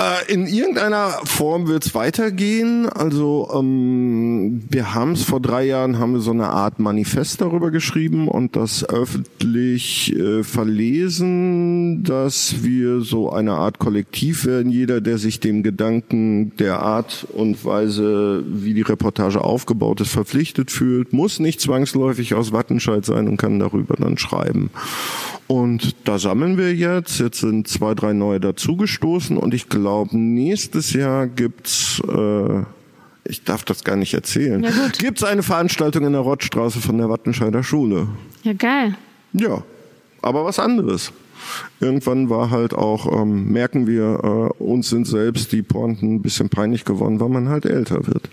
Äh, In irgendeiner Form wird es weitergehen. Also ähm, wir haben es vor drei Jahren haben wir so eine Art Manifest darüber geschrieben und das öffentlich äh, verlesen, dass wir so eine Art Kollektiv werden. Jeder, der sich dem Gedanken der Art und Weise, wie die Reportage aufgebaut ist, verpflichtet fühlt, muss nicht zwangsläufig aus Wattenscheid sein und kann darüber dann schreiben. Und da sammeln wir jetzt. Jetzt sind zwei, drei neue dazugestoßen und ich glaube, nächstes Jahr gibt's, äh, ich darf das gar nicht erzählen, Ja, gut. gibt's eine Veranstaltung in der Rottstraße von der Wattenscheider Schule. Ja, geil. Ja, aber was anderes. Irgendwann war halt auch, ähm, merken wir, äh, uns sind selbst die Pointen ein bisschen peinlich geworden, weil man halt älter wird.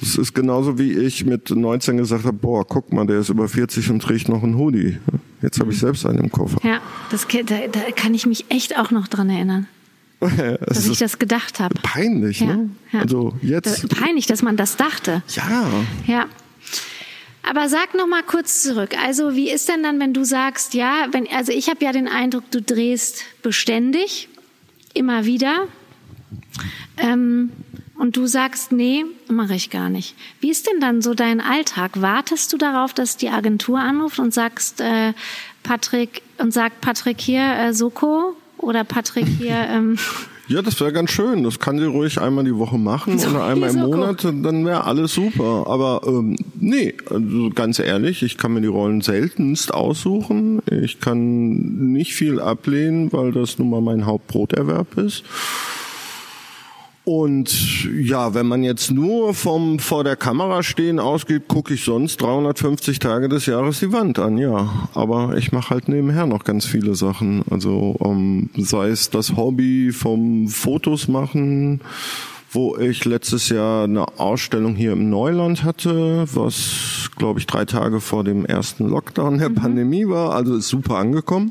Es ist genauso wie ich mit 19 gesagt habe, boah, guck mal, der ist über 40 und trägt noch einen Hoodie. Jetzt habe ich selbst einen im Koffer. Ja, das, da, da kann ich mich echt auch noch dran erinnern, es dass ich das gedacht habe. peinlich, ne? ja. Also jetzt, peinlich, dass man das dachte. ja. Ja. Aber sag noch mal kurz zurück. Also, wie ist denn dann, wenn du sagst, ja, wenn also ich habe ja den Eindruck, du drehst beständig immer wieder. Ähm, und du sagst, nee, mache ich gar nicht. Wie ist denn dann so dein Alltag? Wartest du darauf, dass die Agentur anruft und sagst, äh, Patrick und sagt Patrick hier äh, Soko oder Patrick hier ähm, Ja, das wäre ganz schön. Das kann sie ruhig einmal die Woche machen So, oder einmal im so Monat, dann wäre alles super. Aber ähm, nee, also ganz ehrlich, ich kann mir die Rollen seltenst aussuchen. Ich kann nicht viel ablehnen, weil das nun mal mein Hauptbroterwerb ist. Und ja, wenn man jetzt nur vom vor der Kamera stehen ausgeht, gucke ich sonst 350 Tage des Jahres die Wand an, ja. Aber ich mache halt nebenher noch ganz viele Sachen. Also ähm, sei es das Hobby vom Fotos machen, wo ich letztes Jahr eine Ausstellung hier im Neuland hatte, was glaube ich drei Tage vor dem ersten Lockdown der Pandemie war. Also ist super angekommen.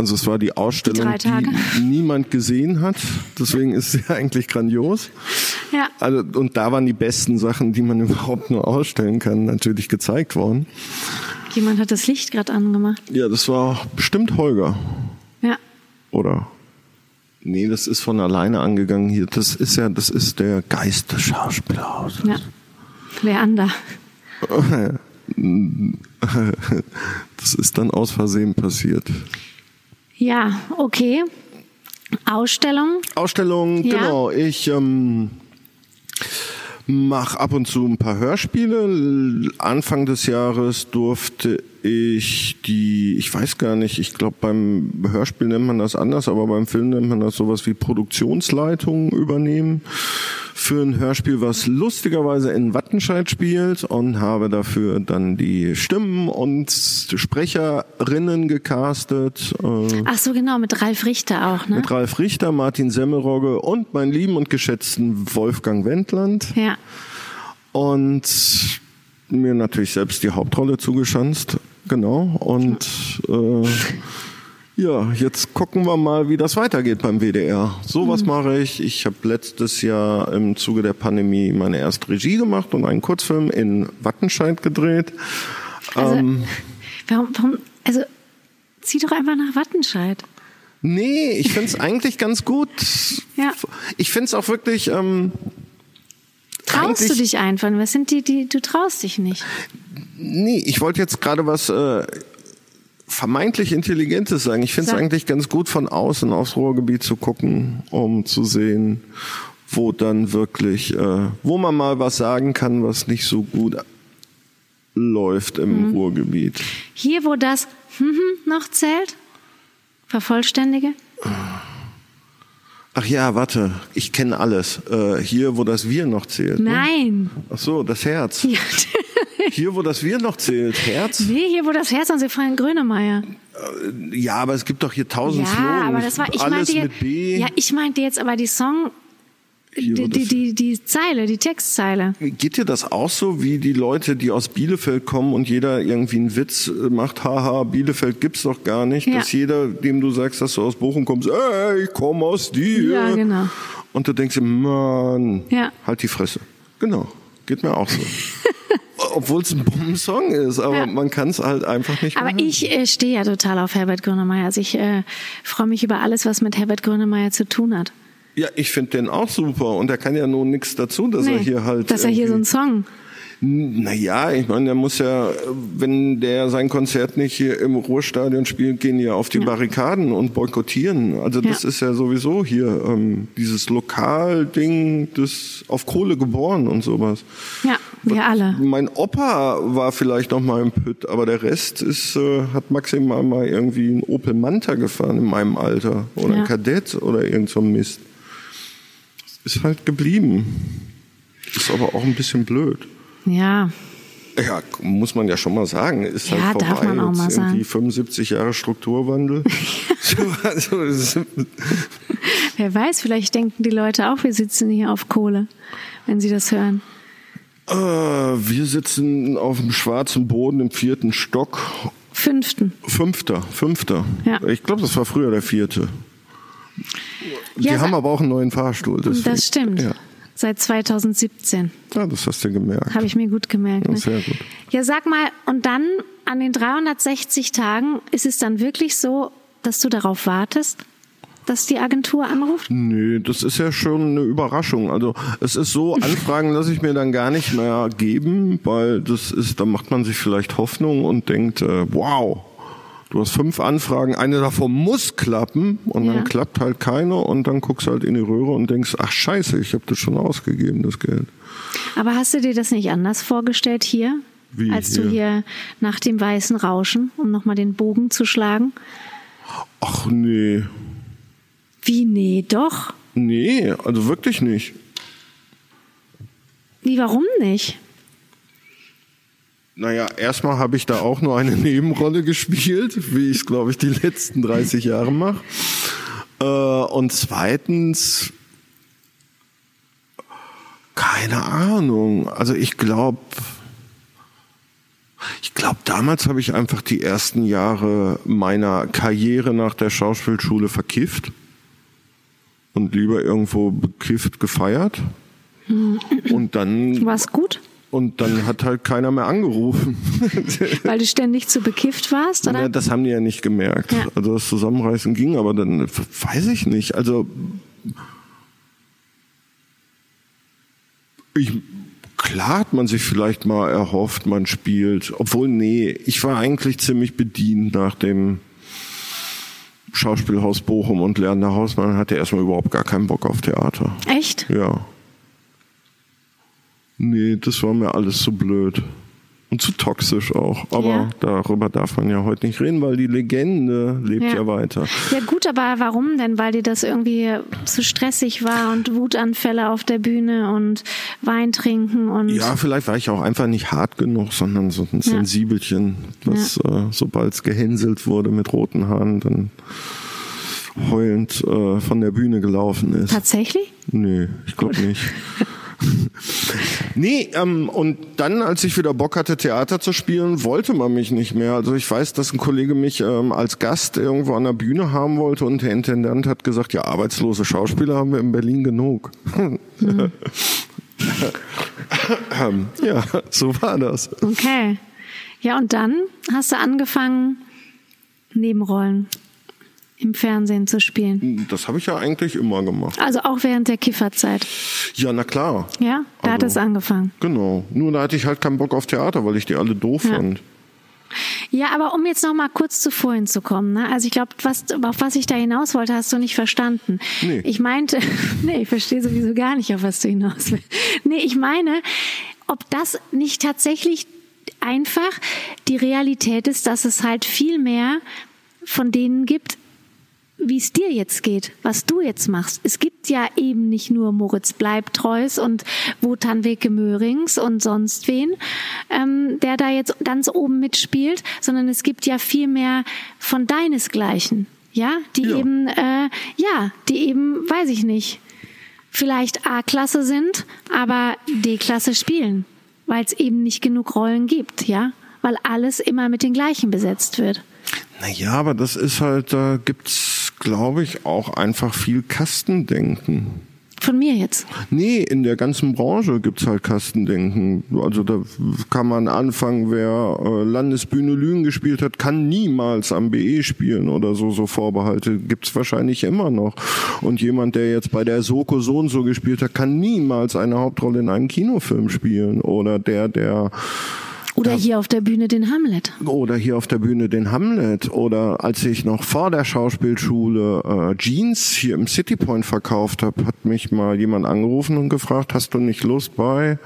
Also es war die Ausstellung, Tage. die niemand gesehen hat. Deswegen ist sie eigentlich grandios. ja. Also, und da waren die besten Sachen, die man überhaupt nur ausstellen kann, natürlich gezeigt worden. Jemand hat das Licht gerade angemacht. Ja, das war bestimmt Holger. Ja. Oder? Nee, das ist von alleine angegangen hier. Das ist ja, das ist der Geist des Schauspielhauses. Ja. Leander. Das ist dann aus Versehen passiert. Ja, okay. Ausstellung. Ausstellung, Ja. genau. Ich ähm, mache ab und zu ein paar Hörspiele. Anfang des Jahres durfte ich die, ich weiß gar nicht, ich glaube beim Hörspiel nennt man das anders, aber beim Film nennt man das sowas wie Produktionsleitung übernehmen für ein Hörspiel, was lustigerweise in Wattenscheid spielt und habe dafür dann die Stimmen und Sprecherinnen gecastet. Äh, Ach so, genau, mit Ralf Richter auch, ne? mit Ralf Richter, Martin Semmelrogge und meinen lieben und geschätzten Wolfgang Wendland. Ja. Und mir natürlich selbst die Hauptrolle zugeschanzt. Genau. Und äh, ja, jetzt gucken wir mal, wie das weitergeht beim WDR. Sowas mache ich. Ich habe letztes Jahr im Zuge der Pandemie meine erste Regie gemacht und einen Kurzfilm in Wattenscheid gedreht. Also, ähm, warum, warum, also, zieh doch einfach nach Wattenscheid. nee, ich find's eigentlich ganz gut. Ja. Ich find's auch wirklich. Ähm, Traust du dich einfach? Was sind die, die, du traust dich nicht? Nee, ich wollte jetzt gerade was äh, vermeintlich Intelligentes sagen. Ich finde es eigentlich ganz gut, von außen aufs Ruhrgebiet zu gucken, um zu sehen, wo dann wirklich, äh, wo man mal was sagen kann, was nicht so gut läuft im Mhm. Ruhrgebiet. Hier, wo das hm, hm, noch zählt? Vervollständige? Ach ja, warte, ich kenne alles. Äh, hier, wo das Wir noch zählt. Ne? Nein. Ach so, das Herz. Ja. Hier, wo das Wir noch zählt. Herz? Nee, hier, wo das Herz an Frank Grönemeyer. Ja, aber es gibt doch hier tausend Ja, Flogen. aber das war, ich Alles meinte, mit B. ja, ich meinte jetzt aber die Song, die, die, die, die Zeile, die Textzeile. Geht dir das auch so, wie die Leute, die aus Bielefeld kommen und jeder irgendwie einen Witz äh, macht, haha, Bielefeld gibt's doch gar nicht, Ja. dass jeder, dem du sagst, dass du aus Bochum kommst, ey, ich komm aus dir. Ja, genau. Und du denkst dir, Mann, Ja. halt die Fresse. Genau, geht mir auch so. Obwohl es ein Bummensong ist, aber Ja. man kann es halt einfach nicht Aber machen. ich äh, stehe ja total auf Herbert Grönemeyer. Also ich äh, freue mich über alles, was mit Herbert Grönemeyer zu tun hat. Ja, ich finde den auch super und er kann ja nun nichts dazu, dass er Nee, hier halt. dass er hier so einen Song. Naja, ich meine, der muss ja, wenn der sein Konzert nicht hier im Ruhrstadion spielt, gehen die ja auf die Barrikaden und boykottieren. Also das Ja. ist ja sowieso hier ähm, dieses Lokalding, das auf Kohle geboren und sowas. Ja, wir alle. Mein Opa war vielleicht noch mal im Pütt, aber der Rest ist, äh, hat maximal mal irgendwie einen Opel Manta gefahren in meinem Alter oder Ja. ein Kadett oder irgend so ein Mist. Ist halt geblieben. Ist aber auch ein bisschen blöd. Ja, Ja, muss man ja schon mal sagen. Ist Ja, halt vorbei. darf man auch Jetzt mal irgendwie sagen. 75 Jahre Strukturwandel. Wer weiß, vielleicht denken die Leute auch, wir sitzen hier auf Kohle, wenn sie das hören. Äh, wir sitzen auf dem schwarzen Boden im vierten Stock. Fünften. Fünfter, fünfter. Ja. Ich glaube, das war früher der vierte. Die Ja, haben aber auch einen neuen Fahrstuhl. Deswegen. Das stimmt. Ja. Seit 2017. ja, das hast du gemerkt. Habe ich mir gut gemerkt. Ja, Ne? sehr gut. Ja, sag mal, und dann an den 360 Tagen ist es dann wirklich so, dass du darauf wartest, dass die Agentur anruft? Nee, das ist ja schon eine Überraschung. Also es ist so, Anfragen lasse ich mir dann gar nicht mehr geben, weil das ist, da macht man sich vielleicht Hoffnung und denkt, äh, wow, du hast fünf Anfragen, eine davon muss klappen und Ja. dann klappt halt keine und dann guckst du halt in die Röhre und denkst, ach scheiße, ich habe das schon ausgegeben, das Geld. Aber hast du dir das nicht anders vorgestellt hier? Wie als du hier? hier nach dem weißen Rauschen, um nochmal den Bogen zu schlagen? Ach nee, Wie, nee, doch. nee, also wirklich nicht. Wie, warum nicht? Naja, erstmal habe ich da auch nur eine Nebenrolle gespielt, wie ich es, glaube ich, die letzten 30 Jahre mache. Äh, und zweitens, keine Ahnung. Also ich glaube, ich glaube, damals habe ich einfach die ersten Jahre meiner Karriere nach der Schauspielschule verkifft und lieber irgendwo bekifft gefeiert. Und dann War's gut? Und dann hat halt keiner mehr angerufen. Weil du ständig zu bekifft warst, oder? Ja, das haben die ja nicht gemerkt. Ja. Also das Zusammenreißen ging, aber dann weiß ich nicht. Also ich, klar hat man sich vielleicht mal erhofft, man spielt. Obwohl, nee, ich war eigentlich ziemlich bedient nach dem Schauspielhaus Bochum und Lerner Hausmann hatte erstmal überhaupt gar keinen Bock auf Theater. Echt? Ja. Nee, das war mir alles zu blöd. Und zu toxisch auch. Aber Ja. darüber darf man ja heute nicht reden, weil die Legende lebt ja, Ja. weiter. Ja gut, aber warum denn? Weil dir das irgendwie zu stressig war und Wutanfälle auf der Bühne und Wein trinken und Ja, vielleicht war ich auch einfach nicht hart genug, sondern so ein Sensibelchen, was äh, sobald es gehänselt wurde mit roten Haaren, dann heulend äh, von der Bühne gelaufen ist. tatsächlich? Nee, ich glaube nicht. nee, ähm, und dann, als ich wieder Bock hatte, Theater zu spielen, wollte man mich nicht mehr. Also ich weiß, dass ein Kollege mich ähm, als Gast irgendwo an der Bühne haben wollte und der Intendant hat gesagt, ja, arbeitslose Schauspieler haben wir in Berlin genug. Ähm, ja, so war das. Okay. Ja, und dann hast du angefangen, Nebenrollen im Fernsehen zu spielen. Das habe ich ja eigentlich immer gemacht. Also auch während der Kifferzeit. Ja, na klar. Ja, da hat Also- es angefangen. Genau. Nur da hatte ich halt keinen Bock auf Theater, weil ich die alle doof Ja. fand. Ja, aber um jetzt noch mal kurz zu vorhin zu kommen, ne? also ich glaube, was, auf was ich da hinaus wollte, hast du nicht verstanden. Nee. Ich meinte, nee, ich verstehe sowieso gar nicht, auf was du hinaus willst. Nee, ich meine, ob das nicht tatsächlich einfach die Realität ist, dass es halt viel mehr von denen gibt, wie es dir jetzt geht, was du jetzt machst. Es gibt ja eben nicht nur Moritz Bleibtreus und Wotan Weke Möhrings und sonst wen, ähm, der da jetzt ganz oben mitspielt, sondern es gibt ja viel mehr von deinesgleichen, ja, die Ja. eben, äh, ja, die eben, weiß ich nicht, vielleicht A-Klasse sind, aber D-Klasse spielen, weil es eben nicht genug Rollen gibt, ja, weil alles immer mit den gleichen besetzt wird. Naja, aber das ist halt, da gibt's, glaube ich, auch einfach viel Kastendenken. Von mir jetzt. Nee, in der ganzen Branche gibt's halt Kastendenken. Also da kann man anfangen, wer äh, Landesbühne Lügen gespielt hat, kann niemals am BE spielen oder so, so Vorbehalte gibt's wahrscheinlich immer noch. Und jemand, der jetzt bei der Soko so und so gespielt hat, kann niemals eine Hauptrolle in einem Kinofilm spielen. Oder der, der Oder hier auf der Bühne den Hamlet. oder hier auf der Bühne den Hamlet oder als ich noch vor der Schauspielschule äh, Jeans hier im City Point verkauft habe, hat mich mal jemand angerufen und gefragt, hast du nicht Lust bei,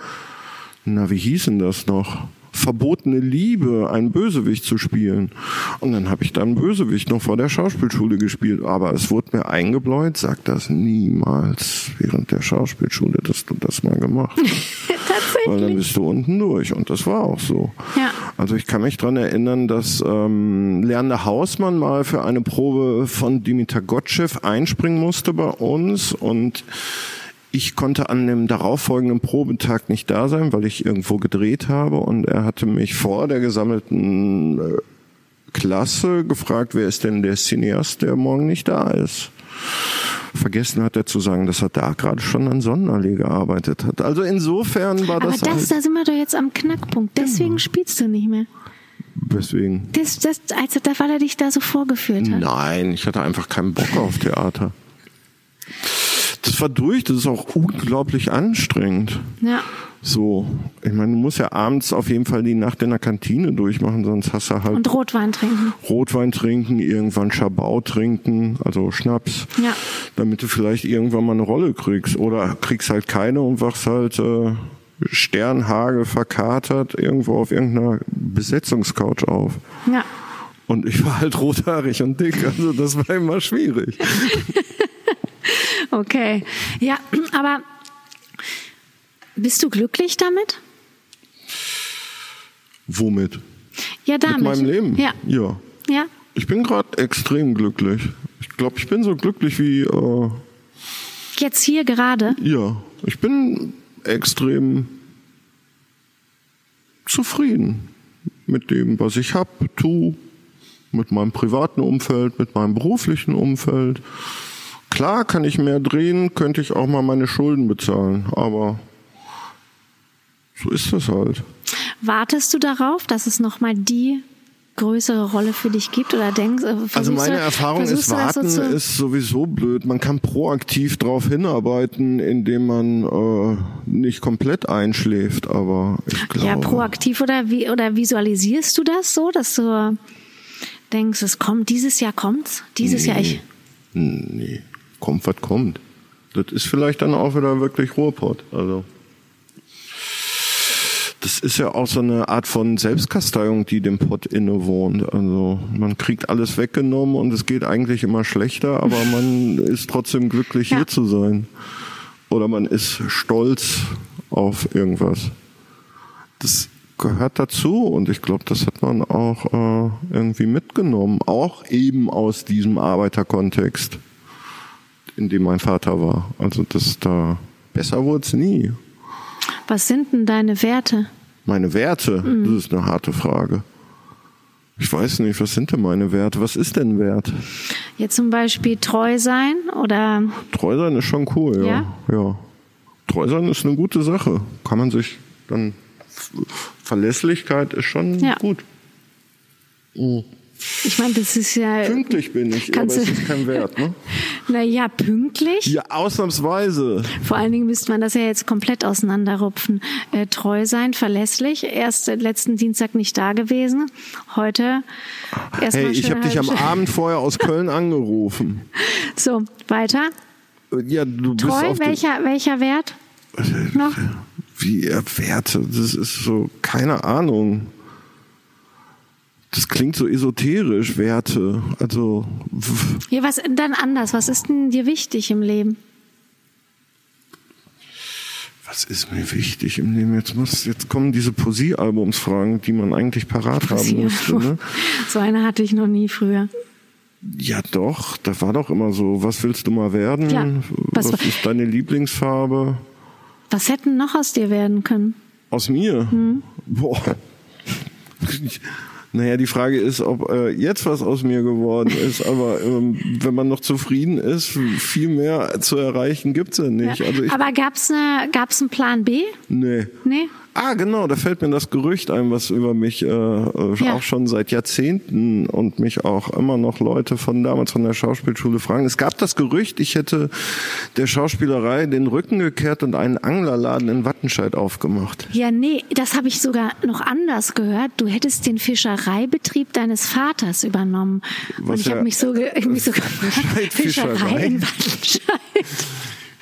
na wie hieß denn das noch? Verbotene Liebe, einen Bösewicht zu spielen. Und dann habe ich dann Bösewicht noch vor der Schauspielschule gespielt. Aber es wurde mir eingebläut, sag das niemals während der Schauspielschule, dass du das mal gemacht hast. Weil dann Tatsächlich. bist du unten durch. Und das war auch so. Ja. Also ich kann mich dran erinnern, dass ähm, Lernende Hausmann mal für eine Probe von Dimitar Gottschew einspringen musste bei uns und ich konnte an dem darauffolgenden Probetag nicht da sein, weil ich irgendwo gedreht habe und er hatte mich vor der gesammelten äh, Klasse gefragt, wer ist denn der Cineast, der morgen nicht da ist. Vergessen hat er zu sagen, dass er da gerade schon an Sonnenallee gearbeitet hat. Also insofern war Aber das, das, halt, da sind wir doch jetzt am Knackpunkt. Deswegen spielst du nicht mehr. deswegen. Das, das, also, da, weil er dich da so vorgeführt hat. Nein, ich hatte einfach keinen Bock auf Theater. Das war durch, das ist auch unglaublich anstrengend. Ja. So, ich meine, du musst ja abends auf jeden Fall die Nacht in der Kantine durchmachen, sonst hast du halt Und Rotwein trinken. Rotwein trinken, irgendwann Schabau trinken, also Schnaps, Ja. damit du vielleicht irgendwann mal eine Rolle kriegst. Oder kriegst halt keine und wachst halt äh, Sternhagel verkatert irgendwo auf irgendeiner Besetzungscouch auf. Ja. Und ich war halt rothaarig und dick, also das war immer schwierig. Okay. Ja, aber bist du glücklich damit? Womit? Ja, damit. Mit meinem Leben? Ja. Ja. Ja. Ich bin gerade extrem glücklich. Ich glaube, ich bin so glücklich wie, äh, Jetzt hier gerade. ja, ich bin extrem zufrieden mit dem, was ich hab, tu, mit meinem privaten Umfeld, mit meinem beruflichen Umfeld. Klar kann ich mehr drehen, könnte ich auch mal meine Schulden bezahlen, aber So ist das halt. Wartest du darauf, dass es nochmal die größere Rolle für dich gibt oder denkst äh, Also meine Erfahrung ist, warten so ist sowieso blöd. Man kann proaktiv darauf hinarbeiten, indem man äh, nicht komplett einschläft, aber ich glaube. Ja, proaktiv oder wie oder visualisierst du das so, dass du denkst, es kommt, dieses Jahr kommt's, dieses nee. Jahr ich. Nee, kommt was kommt. Das ist vielleicht dann auch wieder wirklich Ruhrpott. Also das ist ja auch so eine Art von Selbstkasteiung, die dem Pott innewohnt. Also man kriegt alles weggenommen und es geht eigentlich immer schlechter, aber man ist trotzdem glücklich, ja. hier zu sein. Oder man ist stolz auf irgendwas. Das gehört dazu und ich glaube, das hat man auch äh, irgendwie mitgenommen, auch eben aus diesem Arbeiterkontext, in dem mein Vater war. Also das da besser wurde es nie. Was sind denn deine Werte? Meine Werte? Mhm. Das ist eine harte Frage. Ich weiß nicht, was sind denn meine Werte? Was ist denn Wert? Jetzt zum Beispiel treu sein oder? Treu sein ist schon cool, ja. ja. ja. Treu sein ist eine gute Sache. Kann man sich dann Verlässlichkeit ist schon ja. gut. Mhm. Ich meine, das ist ja. Pünktlich bin ich, aber es ist kein Wert, ne? Naja, pünktlich. Ja, ausnahmsweise. Vor allen Dingen müsste man das ja jetzt komplett auseinanderrupfen. Äh, treu sein, verlässlich. Erst äh, letzten Dienstag nicht da gewesen. Heute erst Hey, ich habe dich am Abend vorher aus Köln angerufen. So, weiter. Ja, du Treu, bist auf welcher, welcher Wert? Noch? Wie Werte? Das ist so, keine Ahnung das klingt so esoterisch, Werte. Also. Ja, was dann anders? Was ist denn dir wichtig im Leben? Was ist mir wichtig im Leben? Jetzt muss, jetzt kommen diese Poesiealbumsfragen, die man eigentlich parat haben müsste. Ne? So eine hatte ich noch nie früher. Ja, doch. Da war doch immer so. Was willst du mal werden? Ja, was, was ist deine Lieblingsfarbe? Was hätten noch aus dir werden können? Aus mir? Hm. Boah. Naja, die Frage ist, ob äh, jetzt was aus mir geworden ist, aber ähm, wenn man noch zufrieden ist, viel mehr zu erreichen gibt's ja nicht. Ja. Also ich, aber gab's eine, gab's einen Plan B? Nee. Nee? Ah, genau, da fällt mir das Gerücht ein, was über mich äh, äh, ja. auch schon seit Jahrzehnten und mich auch immer noch Leute von damals von der Schauspielschule fragen. Es gab das Gerücht, ich hätte der Schauspielerei den Rücken gekehrt und einen Anglerladen in Wattenscheid aufgemacht. Ja, nee, das habe ich sogar noch anders gehört. Du hättest den Fischereibetrieb deines Vaters übernommen. Was und ich ja, habe mich so, ich mich so gefragt, Fischerei in Wattenscheid.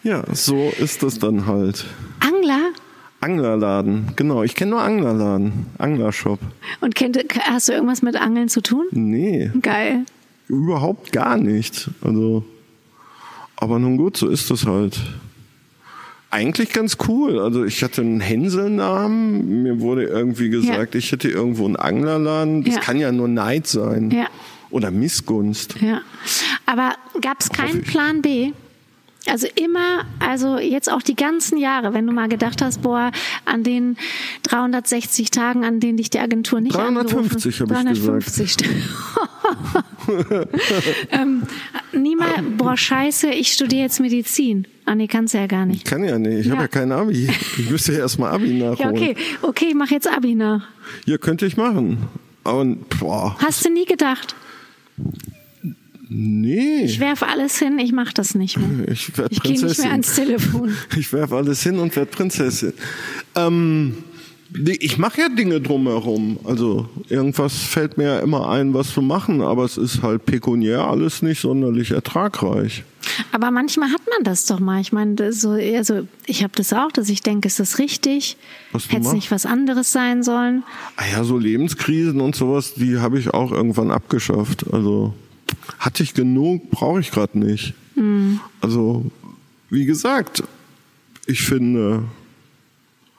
Ja, so ist das dann halt. Angler? Anglerladen, genau. Ich kenne nur Anglerladen, Anglershop. Und kennt, hast du irgendwas mit Angeln zu tun? Nee. Geil. Überhaupt gar nicht. Also, aber nun gut, so ist das halt. Eigentlich ganz cool. Also ich hatte einen Hänselnamen. Mir wurde irgendwie gesagt, ja. ich hätte irgendwo einen Anglerladen. Das ja. kann ja nur Neid sein. Ja. Oder Missgunst. Ja. Aber gab es keinen Plan B? Also immer, also jetzt auch die ganzen Jahre, wenn du mal gedacht hast, boah, an den 360 Tagen, an denen dich die Agentur nicht 350 habe ich 350 gesagt. ähm, niemand, boah, scheiße, ich studiere jetzt Medizin. Ah, nee, kannst du ja gar nicht. Ich kann ja nicht, ich ja. habe ja kein Abi. Ich müsste ja erstmal Abi nachholen. Ja, okay, okay, ich mache jetzt Abi nach. Ja, könnte ich machen. Aber, boah. Hast du nie gedacht? Nee. Ich werfe alles hin, ich mache das nicht mehr. Ich Prinzessin. Ich gehe nicht mehr ans Telefon. Ich werfe alles hin und werde Prinzessin. Ähm, ich mache ja Dinge drumherum. Also irgendwas fällt mir ja immer ein, was zu machen, aber es ist halt pekuniär alles nicht sonderlich ertragreich. Aber manchmal hat man das doch mal. Ich meine, so, also ich habe das auch, dass ich denke, ist das richtig? Hätte es nicht was anderes sein sollen? Ah ja, so Lebenskrisen und sowas, die habe ich auch irgendwann abgeschafft. Also hatte ich genug, brauche ich gerade nicht. Mhm. Also, wie gesagt, ich finde,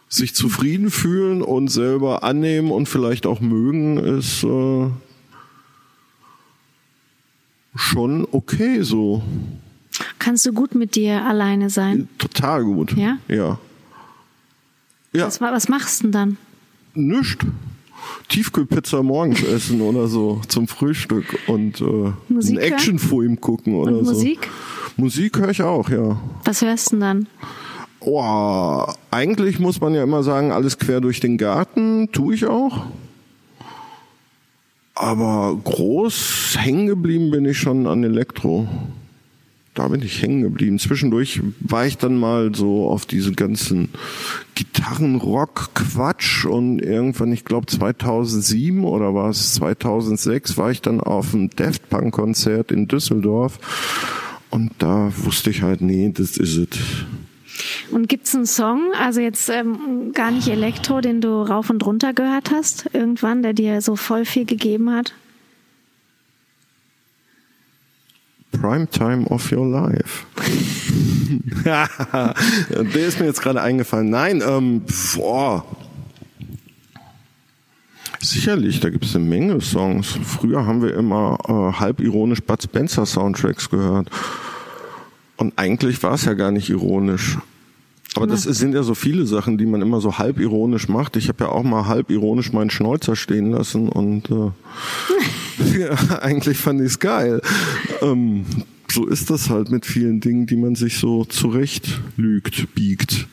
sich zufrieden fühlen und selber annehmen und vielleicht auch mögen, ist äh, schon okay so. Kannst du gut mit dir alleine sein? Total gut. Ja? Ja. ja. Was, was machst du denn dann? Nischt. Tiefkühlpizza morgens essen oder so zum Frühstück und äh, einen Actionfilm gucken oder und Musik? so. Musik höre ich auch, ja. Was hörst du denn dann? Oh, eigentlich muss man ja immer sagen, alles quer durch den Garten, tue ich auch. Aber groß hängen geblieben bin ich schon an Elektro. Da bin ich hängen geblieben. Zwischendurch war ich dann mal so auf diese ganzen Gitarrenrock-Quatsch und irgendwann, ich glaube 2007 oder war es 2006, war ich dann auf einem Daft Punk-Konzert in Düsseldorf und da wusste ich halt, nee, das ist es. Und gibt's einen Song, also jetzt ähm, gar nicht Elektro, den du rauf und runter gehört hast, irgendwann, der dir so voll viel gegeben hat? Primetime of Your Life. der ist mir jetzt gerade eingefallen. Nein, ähm, boah. Sicherlich, da gibt es eine Menge Songs. Früher haben wir immer äh, halb ironisch Bud Spencer Soundtracks gehört. Und eigentlich war es ja gar nicht ironisch. Aber das sind ja so viele Sachen, die man immer so halb ironisch macht. Ich habe ja auch mal halb ironisch meinen Schnäuzer stehen lassen und äh, ja, eigentlich fand ich es geil. Ähm, so ist das halt mit vielen Dingen, die man sich so zurecht lügt, biegt.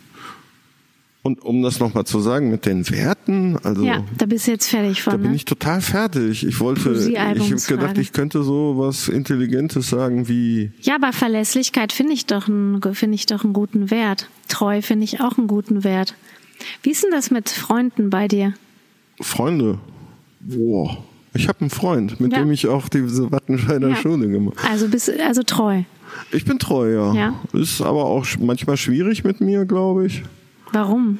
Und um das nochmal zu sagen mit den Werten, also ja, da bist du jetzt fertig von. Da bin ne? ich total fertig. Ich wollte, ich habe gedacht, ich könnte so was Intelligentes sagen wie. Ja, aber Verlässlichkeit finde ich doch einen, finde ich doch einen guten Wert. Treu finde ich auch einen guten Wert. Wie ist denn das mit Freunden bei dir? Freunde, boah, ich habe einen Freund, mit ja. dem ich auch diese Wattenscheider ja. Schule gemacht. Also bist also treu. Ich bin treu, ja. ja. Ist aber auch manchmal schwierig mit mir, glaube ich. Warum?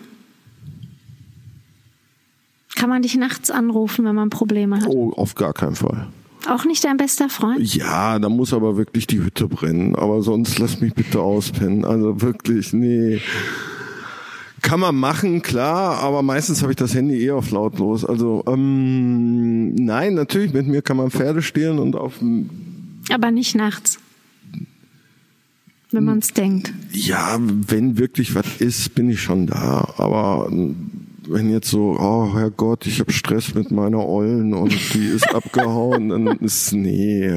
Kann man dich nachts anrufen, wenn man Probleme hat? Oh, auf gar keinen Fall. Auch nicht dein bester Freund? Ja, da muss aber wirklich die Hütte brennen. Aber sonst lass mich bitte auspennen. Also wirklich, nee. Kann man machen, klar, aber meistens habe ich das Handy eh auf lautlos. Also ähm, nein, natürlich mit mir kann man Pferde stehlen und auf. Aber nicht nachts wenn man es denkt. Ja, wenn wirklich was ist, bin ich schon da. Aber wenn jetzt so, oh Herrgott, ich habe Stress mit meiner Ollen und die ist abgehauen, dann ist nee,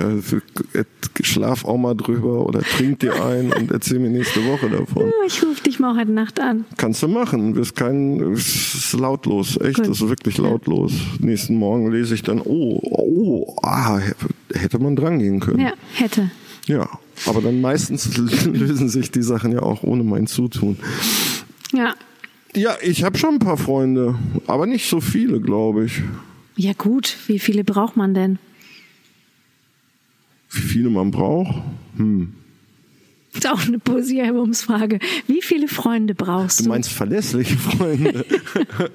schlaf auch mal drüber oder trink dir ein und erzähl mir nächste Woche davon. Ich rufe dich mal heute Nacht an. Kannst du machen, wirst kein, ist lautlos, echt, Gut. das ist wirklich lautlos. Ja. Nächsten Morgen lese ich dann, oh, oh, ah, hätte man dran gehen können. Ja, hätte. Ja, aber dann meistens lösen sich die Sachen ja auch ohne mein Zutun. Ja. Ja, ich habe schon ein paar Freunde, aber nicht so viele, glaube ich. Ja gut, wie viele braucht man denn? Wie viele man braucht? Hm. Das ist auch eine Poesiealbumsfrage. Wie viele Freunde brauchst du? Du meinst verlässliche Freunde?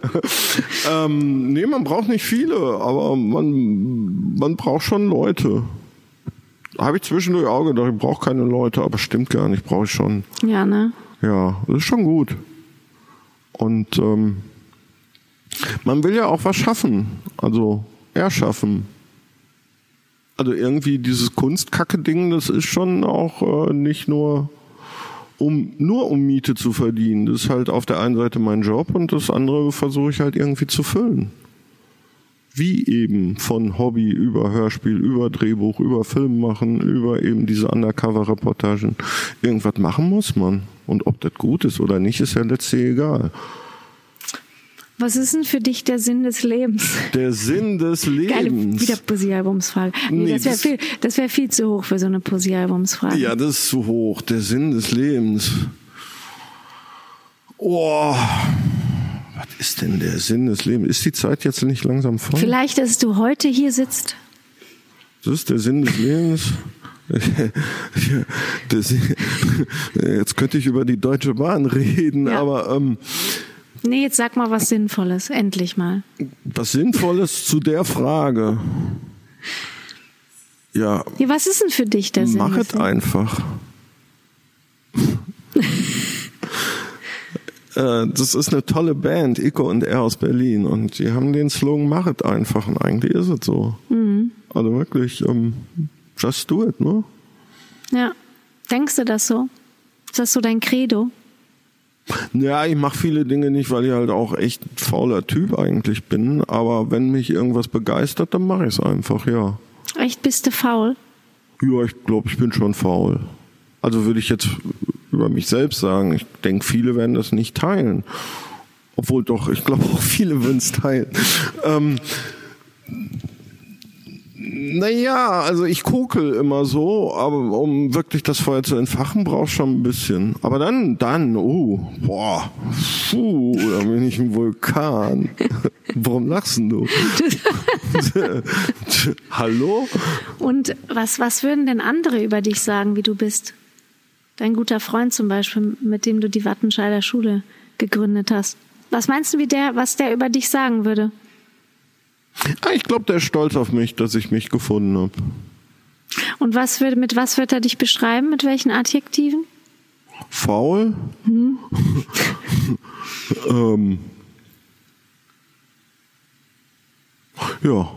ähm, nee, man braucht nicht viele, aber man, man braucht schon Leute habe ich zwischendurch auch gedacht, ich brauche keine Leute, aber stimmt gar nicht, brauche ich schon. Ja, ne? Ja, das ist schon gut. Und ähm, man will ja auch was schaffen, also erschaffen. Also irgendwie dieses Kunstkacke-Ding, das ist schon auch äh, nicht nur um nur um Miete zu verdienen. Das ist halt auf der einen Seite mein Job und das andere versuche ich halt irgendwie zu füllen wie eben von Hobby über Hörspiel, über Drehbuch, über Film machen, über eben diese Undercover-Reportagen. Irgendwas machen muss man. Und ob das gut ist oder nicht, ist ja letztlich egal. Was ist denn für dich der Sinn des Lebens? Der Sinn des Lebens. Geile, wieder Poesiealbumsfrage. Nee, nee, das wäre viel, das wär viel zu hoch für so eine Poesiealbumsfrage. Ja, das ist zu hoch. Der Sinn des Lebens. Oh ist denn der Sinn des Lebens? Ist die Zeit jetzt nicht langsam voll? Vielleicht, dass du heute hier sitzt. Das ist der Sinn des Lebens. jetzt könnte ich über die Deutsche Bahn reden, ja. aber ähm, nee, jetzt sag mal was Sinnvolles, endlich mal. Was Sinnvolles zu der Frage. Ja. ja was ist denn für dich der Sinn? Mach es einfach. Das ist eine tolle Band, Ico und er aus Berlin. Und die haben den Slogan, mach es einfach. Und eigentlich ist es so. Mhm. Also wirklich, um, just do it, ne? Ja. Denkst du das so? Ist das so dein Credo? Ja, ich mache viele Dinge nicht, weil ich halt auch echt ein fauler Typ eigentlich bin. Aber wenn mich irgendwas begeistert, dann mache ich es einfach, ja. Echt, bist du faul? Ja, ich glaube, ich bin schon faul. Also würde ich jetzt über mich selbst sagen. Ich denke, viele werden das nicht teilen. Obwohl doch, ich glaube auch viele würden es teilen. Ähm, naja, also ich kokel immer so, aber um wirklich das Feuer zu entfachen, brauchst schon ein bisschen. Aber dann, dann, uh, boah, puh, da bin ich ein Vulkan. Warum lachst du? Hallo? Und was, was würden denn andere über dich sagen, wie du bist? Dein guter Freund zum Beispiel, mit dem du die Wattenscheider Schule gegründet hast. Was meinst du, wie der, was der über dich sagen würde? Ah, ich glaube, der ist stolz auf mich, dass ich mich gefunden habe. Und was wird, mit was wird er dich beschreiben? Mit welchen Adjektiven? Faul. Hm. ähm. Ja.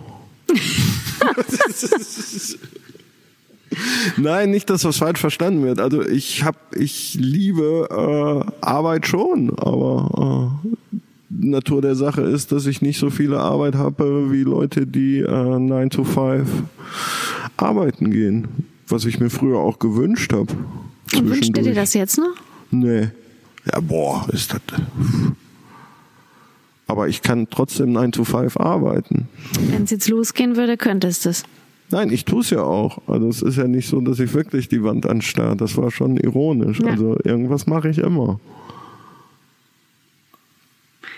Nein, nicht, dass das falsch verstanden wird. Also ich habe, ich liebe äh, Arbeit schon, aber äh, Natur der Sache ist, dass ich nicht so viele Arbeit habe wie Leute, die äh, 9 to 5 arbeiten gehen. Was ich mir früher auch gewünscht habe. Und wünscht ihr dir das jetzt noch? Nee. Ja, boah, ist das. Aber ich kann trotzdem 9 to 5 arbeiten. Wenn es jetzt losgehen würde, könntest du es. Nein, ich tue es ja auch. Also es ist ja nicht so, dass ich wirklich die Wand anstarre. Das war schon ironisch. Ja. Also irgendwas mache ich immer.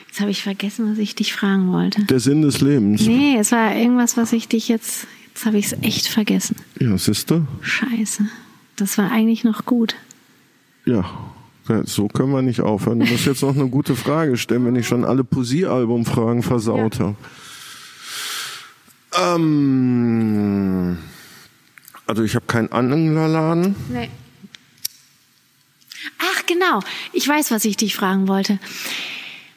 Jetzt habe ich vergessen, was ich dich fragen wollte. Der Sinn des Lebens. Nee, es war irgendwas, was ich dich jetzt. Jetzt habe ich es echt vergessen. Ja, siehste? Scheiße. Das war eigentlich noch gut. Ja. So können wir nicht aufhören. Du musst jetzt noch eine gute Frage stellen, wenn ich schon alle Poesiealbum-Fragen versaut ja. habe. Ähm, also ich habe keinen Anhängerladen. Nee. Ach genau, ich weiß, was ich dich fragen wollte.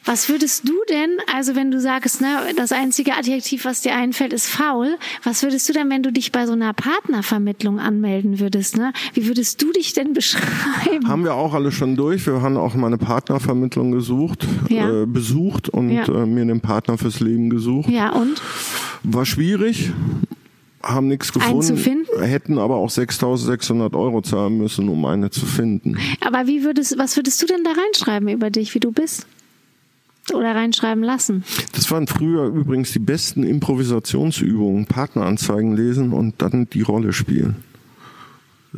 Was würdest du denn, also wenn du sagst, ne, das einzige Adjektiv, was dir einfällt, ist faul, was würdest du denn, wenn du dich bei so einer Partnervermittlung anmelden würdest, ne? Wie würdest du dich denn beschreiben? Haben wir auch alle schon durch. Wir haben auch mal eine Partnervermittlung gesucht, ja. äh, besucht und ja. äh, mir einen Partner fürs Leben gesucht. Ja, und? War schwierig haben nichts gefunden, hätten aber auch 6.600 Euro zahlen müssen, um eine zu finden. Aber wie würdest, was würdest du denn da reinschreiben über dich, wie du bist? oder reinschreiben lassen. Das waren früher übrigens die besten Improvisationsübungen. Partneranzeigen lesen und dann die Rolle spielen.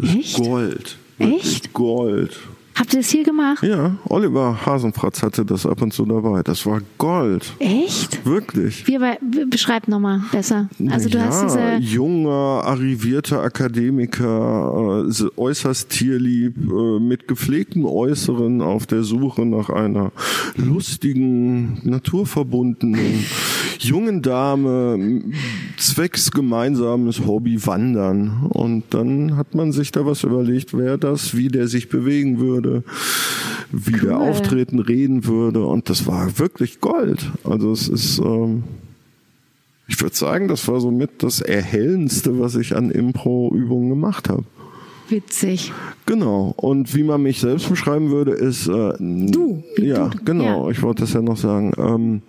Echt? Gold. Echt? Gold. Habt ihr das hier gemacht? Ja, Oliver Hasenfratz hatte das ab und zu dabei. Das war Gold. Echt? Wirklich. Wie aber, beschreib nochmal besser. Also du ja, hast diese junger, arrivierter Akademiker, äh, äußerst tierlieb, äh, mit gepflegtem Äußeren auf der Suche nach einer lustigen, naturverbundenen jungen Dame zwecks gemeinsames Hobby Wandern. Und dann hat man sich da was überlegt, wer das, wie der sich bewegen würde, wie cool. der auftreten, reden würde. Und das war wirklich Gold. Also es ist, ähm, ich würde sagen, das war somit das Erhellendste, was ich an Impro-Übungen gemacht habe. Witzig. Genau. Und wie man mich selbst beschreiben würde, ist äh, du. Ja, du. genau. Ja. Ich wollte das ja noch sagen. Ähm,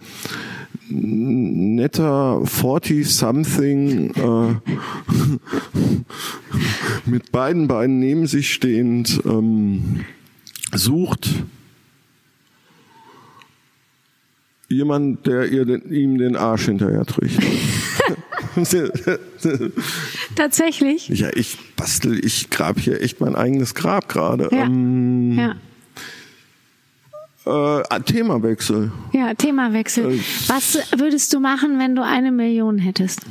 netter 40-something äh, mit beiden Beinen neben sich stehend ähm, sucht jemand, der ihr den, ihm den Arsch hinterher trägt. Tatsächlich? Ja, ich bastel, ich grab hier echt mein eigenes Grab gerade. Ja. Ähm, ja. Äh, Themawechsel. Ja, Themawechsel. Äh, Was würdest du machen, wenn du eine Million hättest?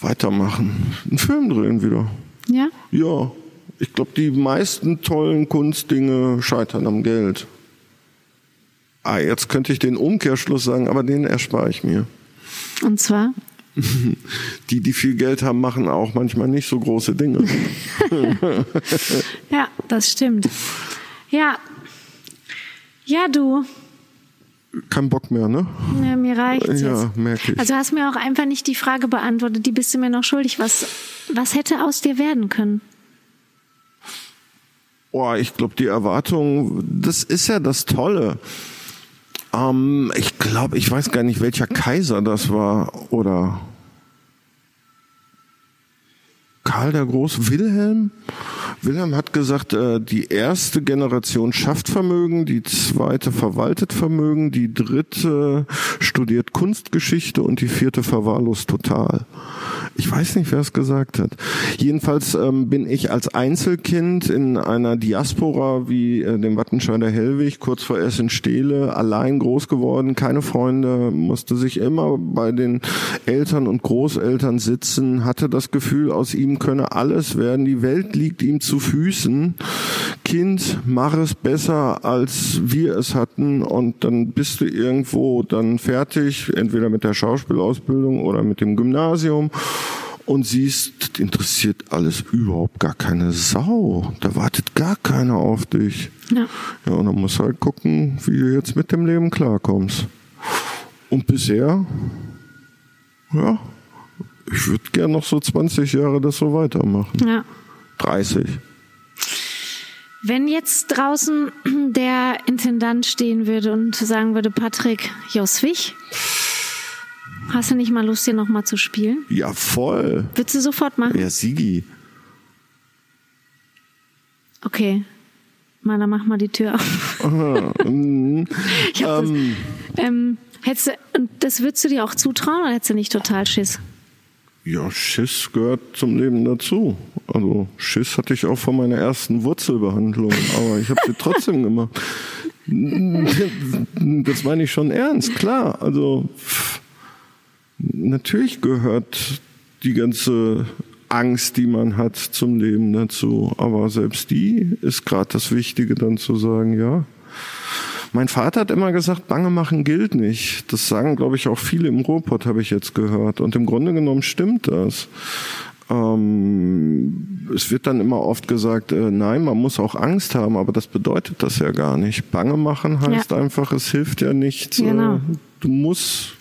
Weitermachen. Einen Film drehen wieder. Ja? Ja. Ich glaube, die meisten tollen Kunstdinge scheitern am Geld. Ah, jetzt könnte ich den Umkehrschluss sagen, aber den erspare ich mir. Und zwar? Die, die viel Geld haben, machen auch manchmal nicht so große Dinge. ja, das stimmt. Ja, ja, du. Kein Bock mehr, ne? Ja, mir reicht's ja, jetzt. merke ich. Also hast mir auch einfach nicht die Frage beantwortet, die bist du mir noch schuldig. Was, was hätte aus dir werden können? Boah, ich glaube, die Erwartung, das ist ja das Tolle. Ähm, ich glaube, ich weiß gar nicht, welcher Kaiser das war oder Karl der Große, Wilhelm? Wilhelm hat gesagt, äh, die erste Generation schafft Vermögen, die zweite verwaltet Vermögen, die dritte studiert Kunstgeschichte und die vierte verwahrlost total. Ich weiß nicht, wer es gesagt hat. Jedenfalls ähm, bin ich als Einzelkind in einer Diaspora wie äh, dem Wattenscheider Hellwig kurz vor Essen-Stehle allein groß geworden, keine Freunde, musste sich immer bei den Eltern und Großeltern sitzen, hatte das Gefühl, aus ihm könne alles werden, die Welt liegt ihm zu Füßen. Kind, mach es besser, als wir es hatten und dann bist du irgendwo dann fertig, entweder mit der Schauspielausbildung oder mit dem Gymnasium und siehst, interessiert alles überhaupt gar keine Sau. Da wartet gar keiner auf dich. Ja. Ja, und dann musst du halt gucken, wie du jetzt mit dem Leben klarkommst. Und bisher, ja, ich würde gern noch so 20 Jahre das so weitermachen. Ja. 30. Wenn jetzt draußen der Intendant stehen würde und sagen würde, Patrick Joswig, Hast du nicht mal Lust, hier nochmal zu spielen? Ja, voll. Würdest du sofort machen? Ja, Sigi. Okay. Mal, dann mach mal die Tür auf. Mhm. ich hab ähm. das, ähm, hättest du, und das würdest du dir auch zutrauen oder hättest du nicht total Schiss? Ja, Schiss gehört zum Leben dazu. Also Schiss hatte ich auch von meiner ersten Wurzelbehandlung, aber ich habe sie trotzdem gemacht. Das meine ich schon ernst, klar. Also pff natürlich gehört die ganze Angst, die man hat zum Leben dazu. Aber selbst die ist gerade das Wichtige, dann zu sagen, ja. Mein Vater hat immer gesagt, Bange machen gilt nicht. Das sagen, glaube ich, auch viele im Ruhrpott, habe ich jetzt gehört. Und im Grunde genommen stimmt das. Ähm, es wird dann immer oft gesagt, äh, nein, man muss auch Angst haben, aber das bedeutet das ja gar nicht. Bange machen heißt ja. einfach, es hilft ja nichts. Genau. Äh, du musst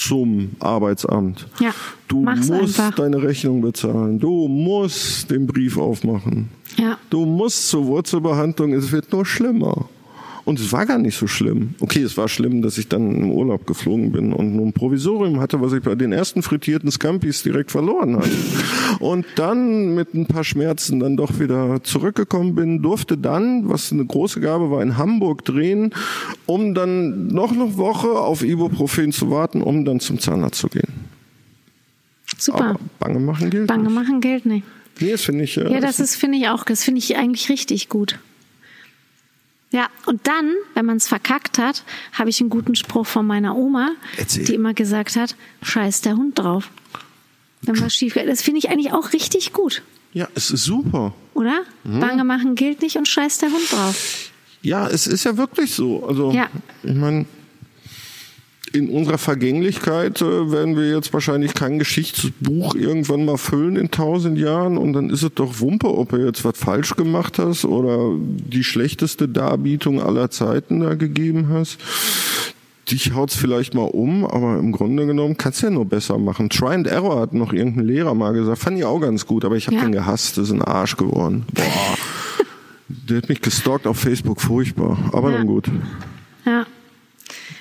zum Arbeitsamt. Ja, du musst einfach. deine Rechnung bezahlen. Du musst den Brief aufmachen. Ja. Du musst zur Wurzelbehandlung. Es wird nur schlimmer. Und es war gar nicht so schlimm. Okay, es war schlimm, dass ich dann im Urlaub geflogen bin und nur ein Provisorium hatte, was ich bei den ersten frittierten Scampis direkt verloren hatte. Und dann mit ein paar Schmerzen dann doch wieder zurückgekommen bin, durfte dann, was eine große Gabe war, in Hamburg drehen, um dann noch eine Woche auf Ibuprofen zu warten, um dann zum Zahnarzt zu gehen. Super. Aber Bange machen gilt Bange nicht. machen gilt nicht. Nee, das finde ich. Äh, ja, das ist, finde ich auch, das finde ich eigentlich richtig gut. Ja, und dann, wenn man es verkackt hat, habe ich einen guten Spruch von meiner Oma, Erzähl. die immer gesagt hat, scheiß der Hund drauf. Wenn was schief geht. Das finde ich eigentlich auch richtig gut. Ja, es ist super. Oder? Mhm. Bange machen gilt nicht und scheiß der Hund drauf. Ja, es ist ja wirklich so. Also, ja. ich meine, in unserer Vergänglichkeit äh, werden wir jetzt wahrscheinlich kein Geschichtsbuch irgendwann mal füllen in tausend Jahren und dann ist es doch Wumpe, ob du jetzt was falsch gemacht hast oder die schlechteste Darbietung aller Zeiten da gegeben hast. Dich haut's vielleicht mal um, aber im Grunde genommen kannst du ja nur besser machen. Try and Error hat noch irgendein Lehrer mal gesagt, fand ich auch ganz gut, aber ich habe ja. den gehasst, das ist ein Arsch geworden. Boah. Der hat mich gestalkt auf Facebook, furchtbar, aber ja. dann gut. Ja.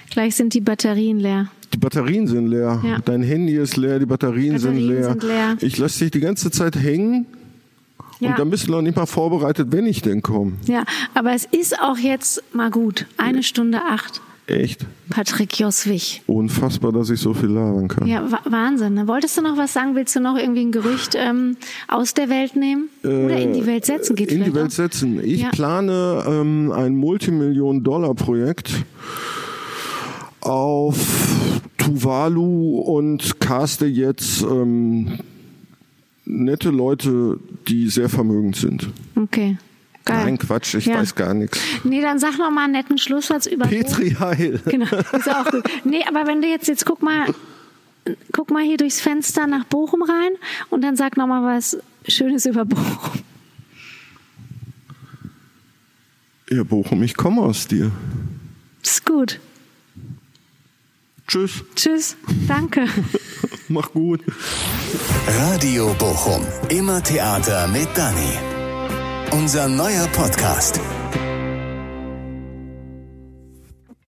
Gleich sind die Batterien leer. Die Batterien sind leer. Ja. Dein Handy ist leer, die Batterien, Batterien sind, leer. sind, leer. Ich lasse dich die ganze Zeit hängen. Ja. Und dann bist du noch nicht mal vorbereitet, wenn ich denn komme. Ja, aber es ist auch jetzt mal gut. Eine Stunde acht. Echt? Patrick Joswig. Unfassbar, dass ich so viel labern kann. Ja, Wahnsinn. Ne? Wolltest du noch was sagen? Willst du noch irgendwie ein Gerücht ähm, aus der Welt nehmen? Oder in die Welt setzen? Geht in die Welt auch? setzen. Ich ja. plane ähm, ein Multimillionen-Dollar-Projekt auf Tuvalu und caste jetzt ähm, nette Leute, die sehr vermögend sind. Okay. Geil. Nein, Quatsch, ich ja. weiß gar nichts. Nee, dann sag noch mal einen netten Schlusssatz über Petri Heil. Genau, ist auch gut. Nee, aber wenn du jetzt, jetzt guck mal, guck mal hier durchs Fenster nach Bochum rein und dann sag noch mal was Schönes über Bochum. Ja, Bochum, ich komme aus dir. Ist gut. Tschüss. Tschüss. Danke. Mach gut. Radio Bochum. Immer Theater mit Dani. Unser neuer Podcast.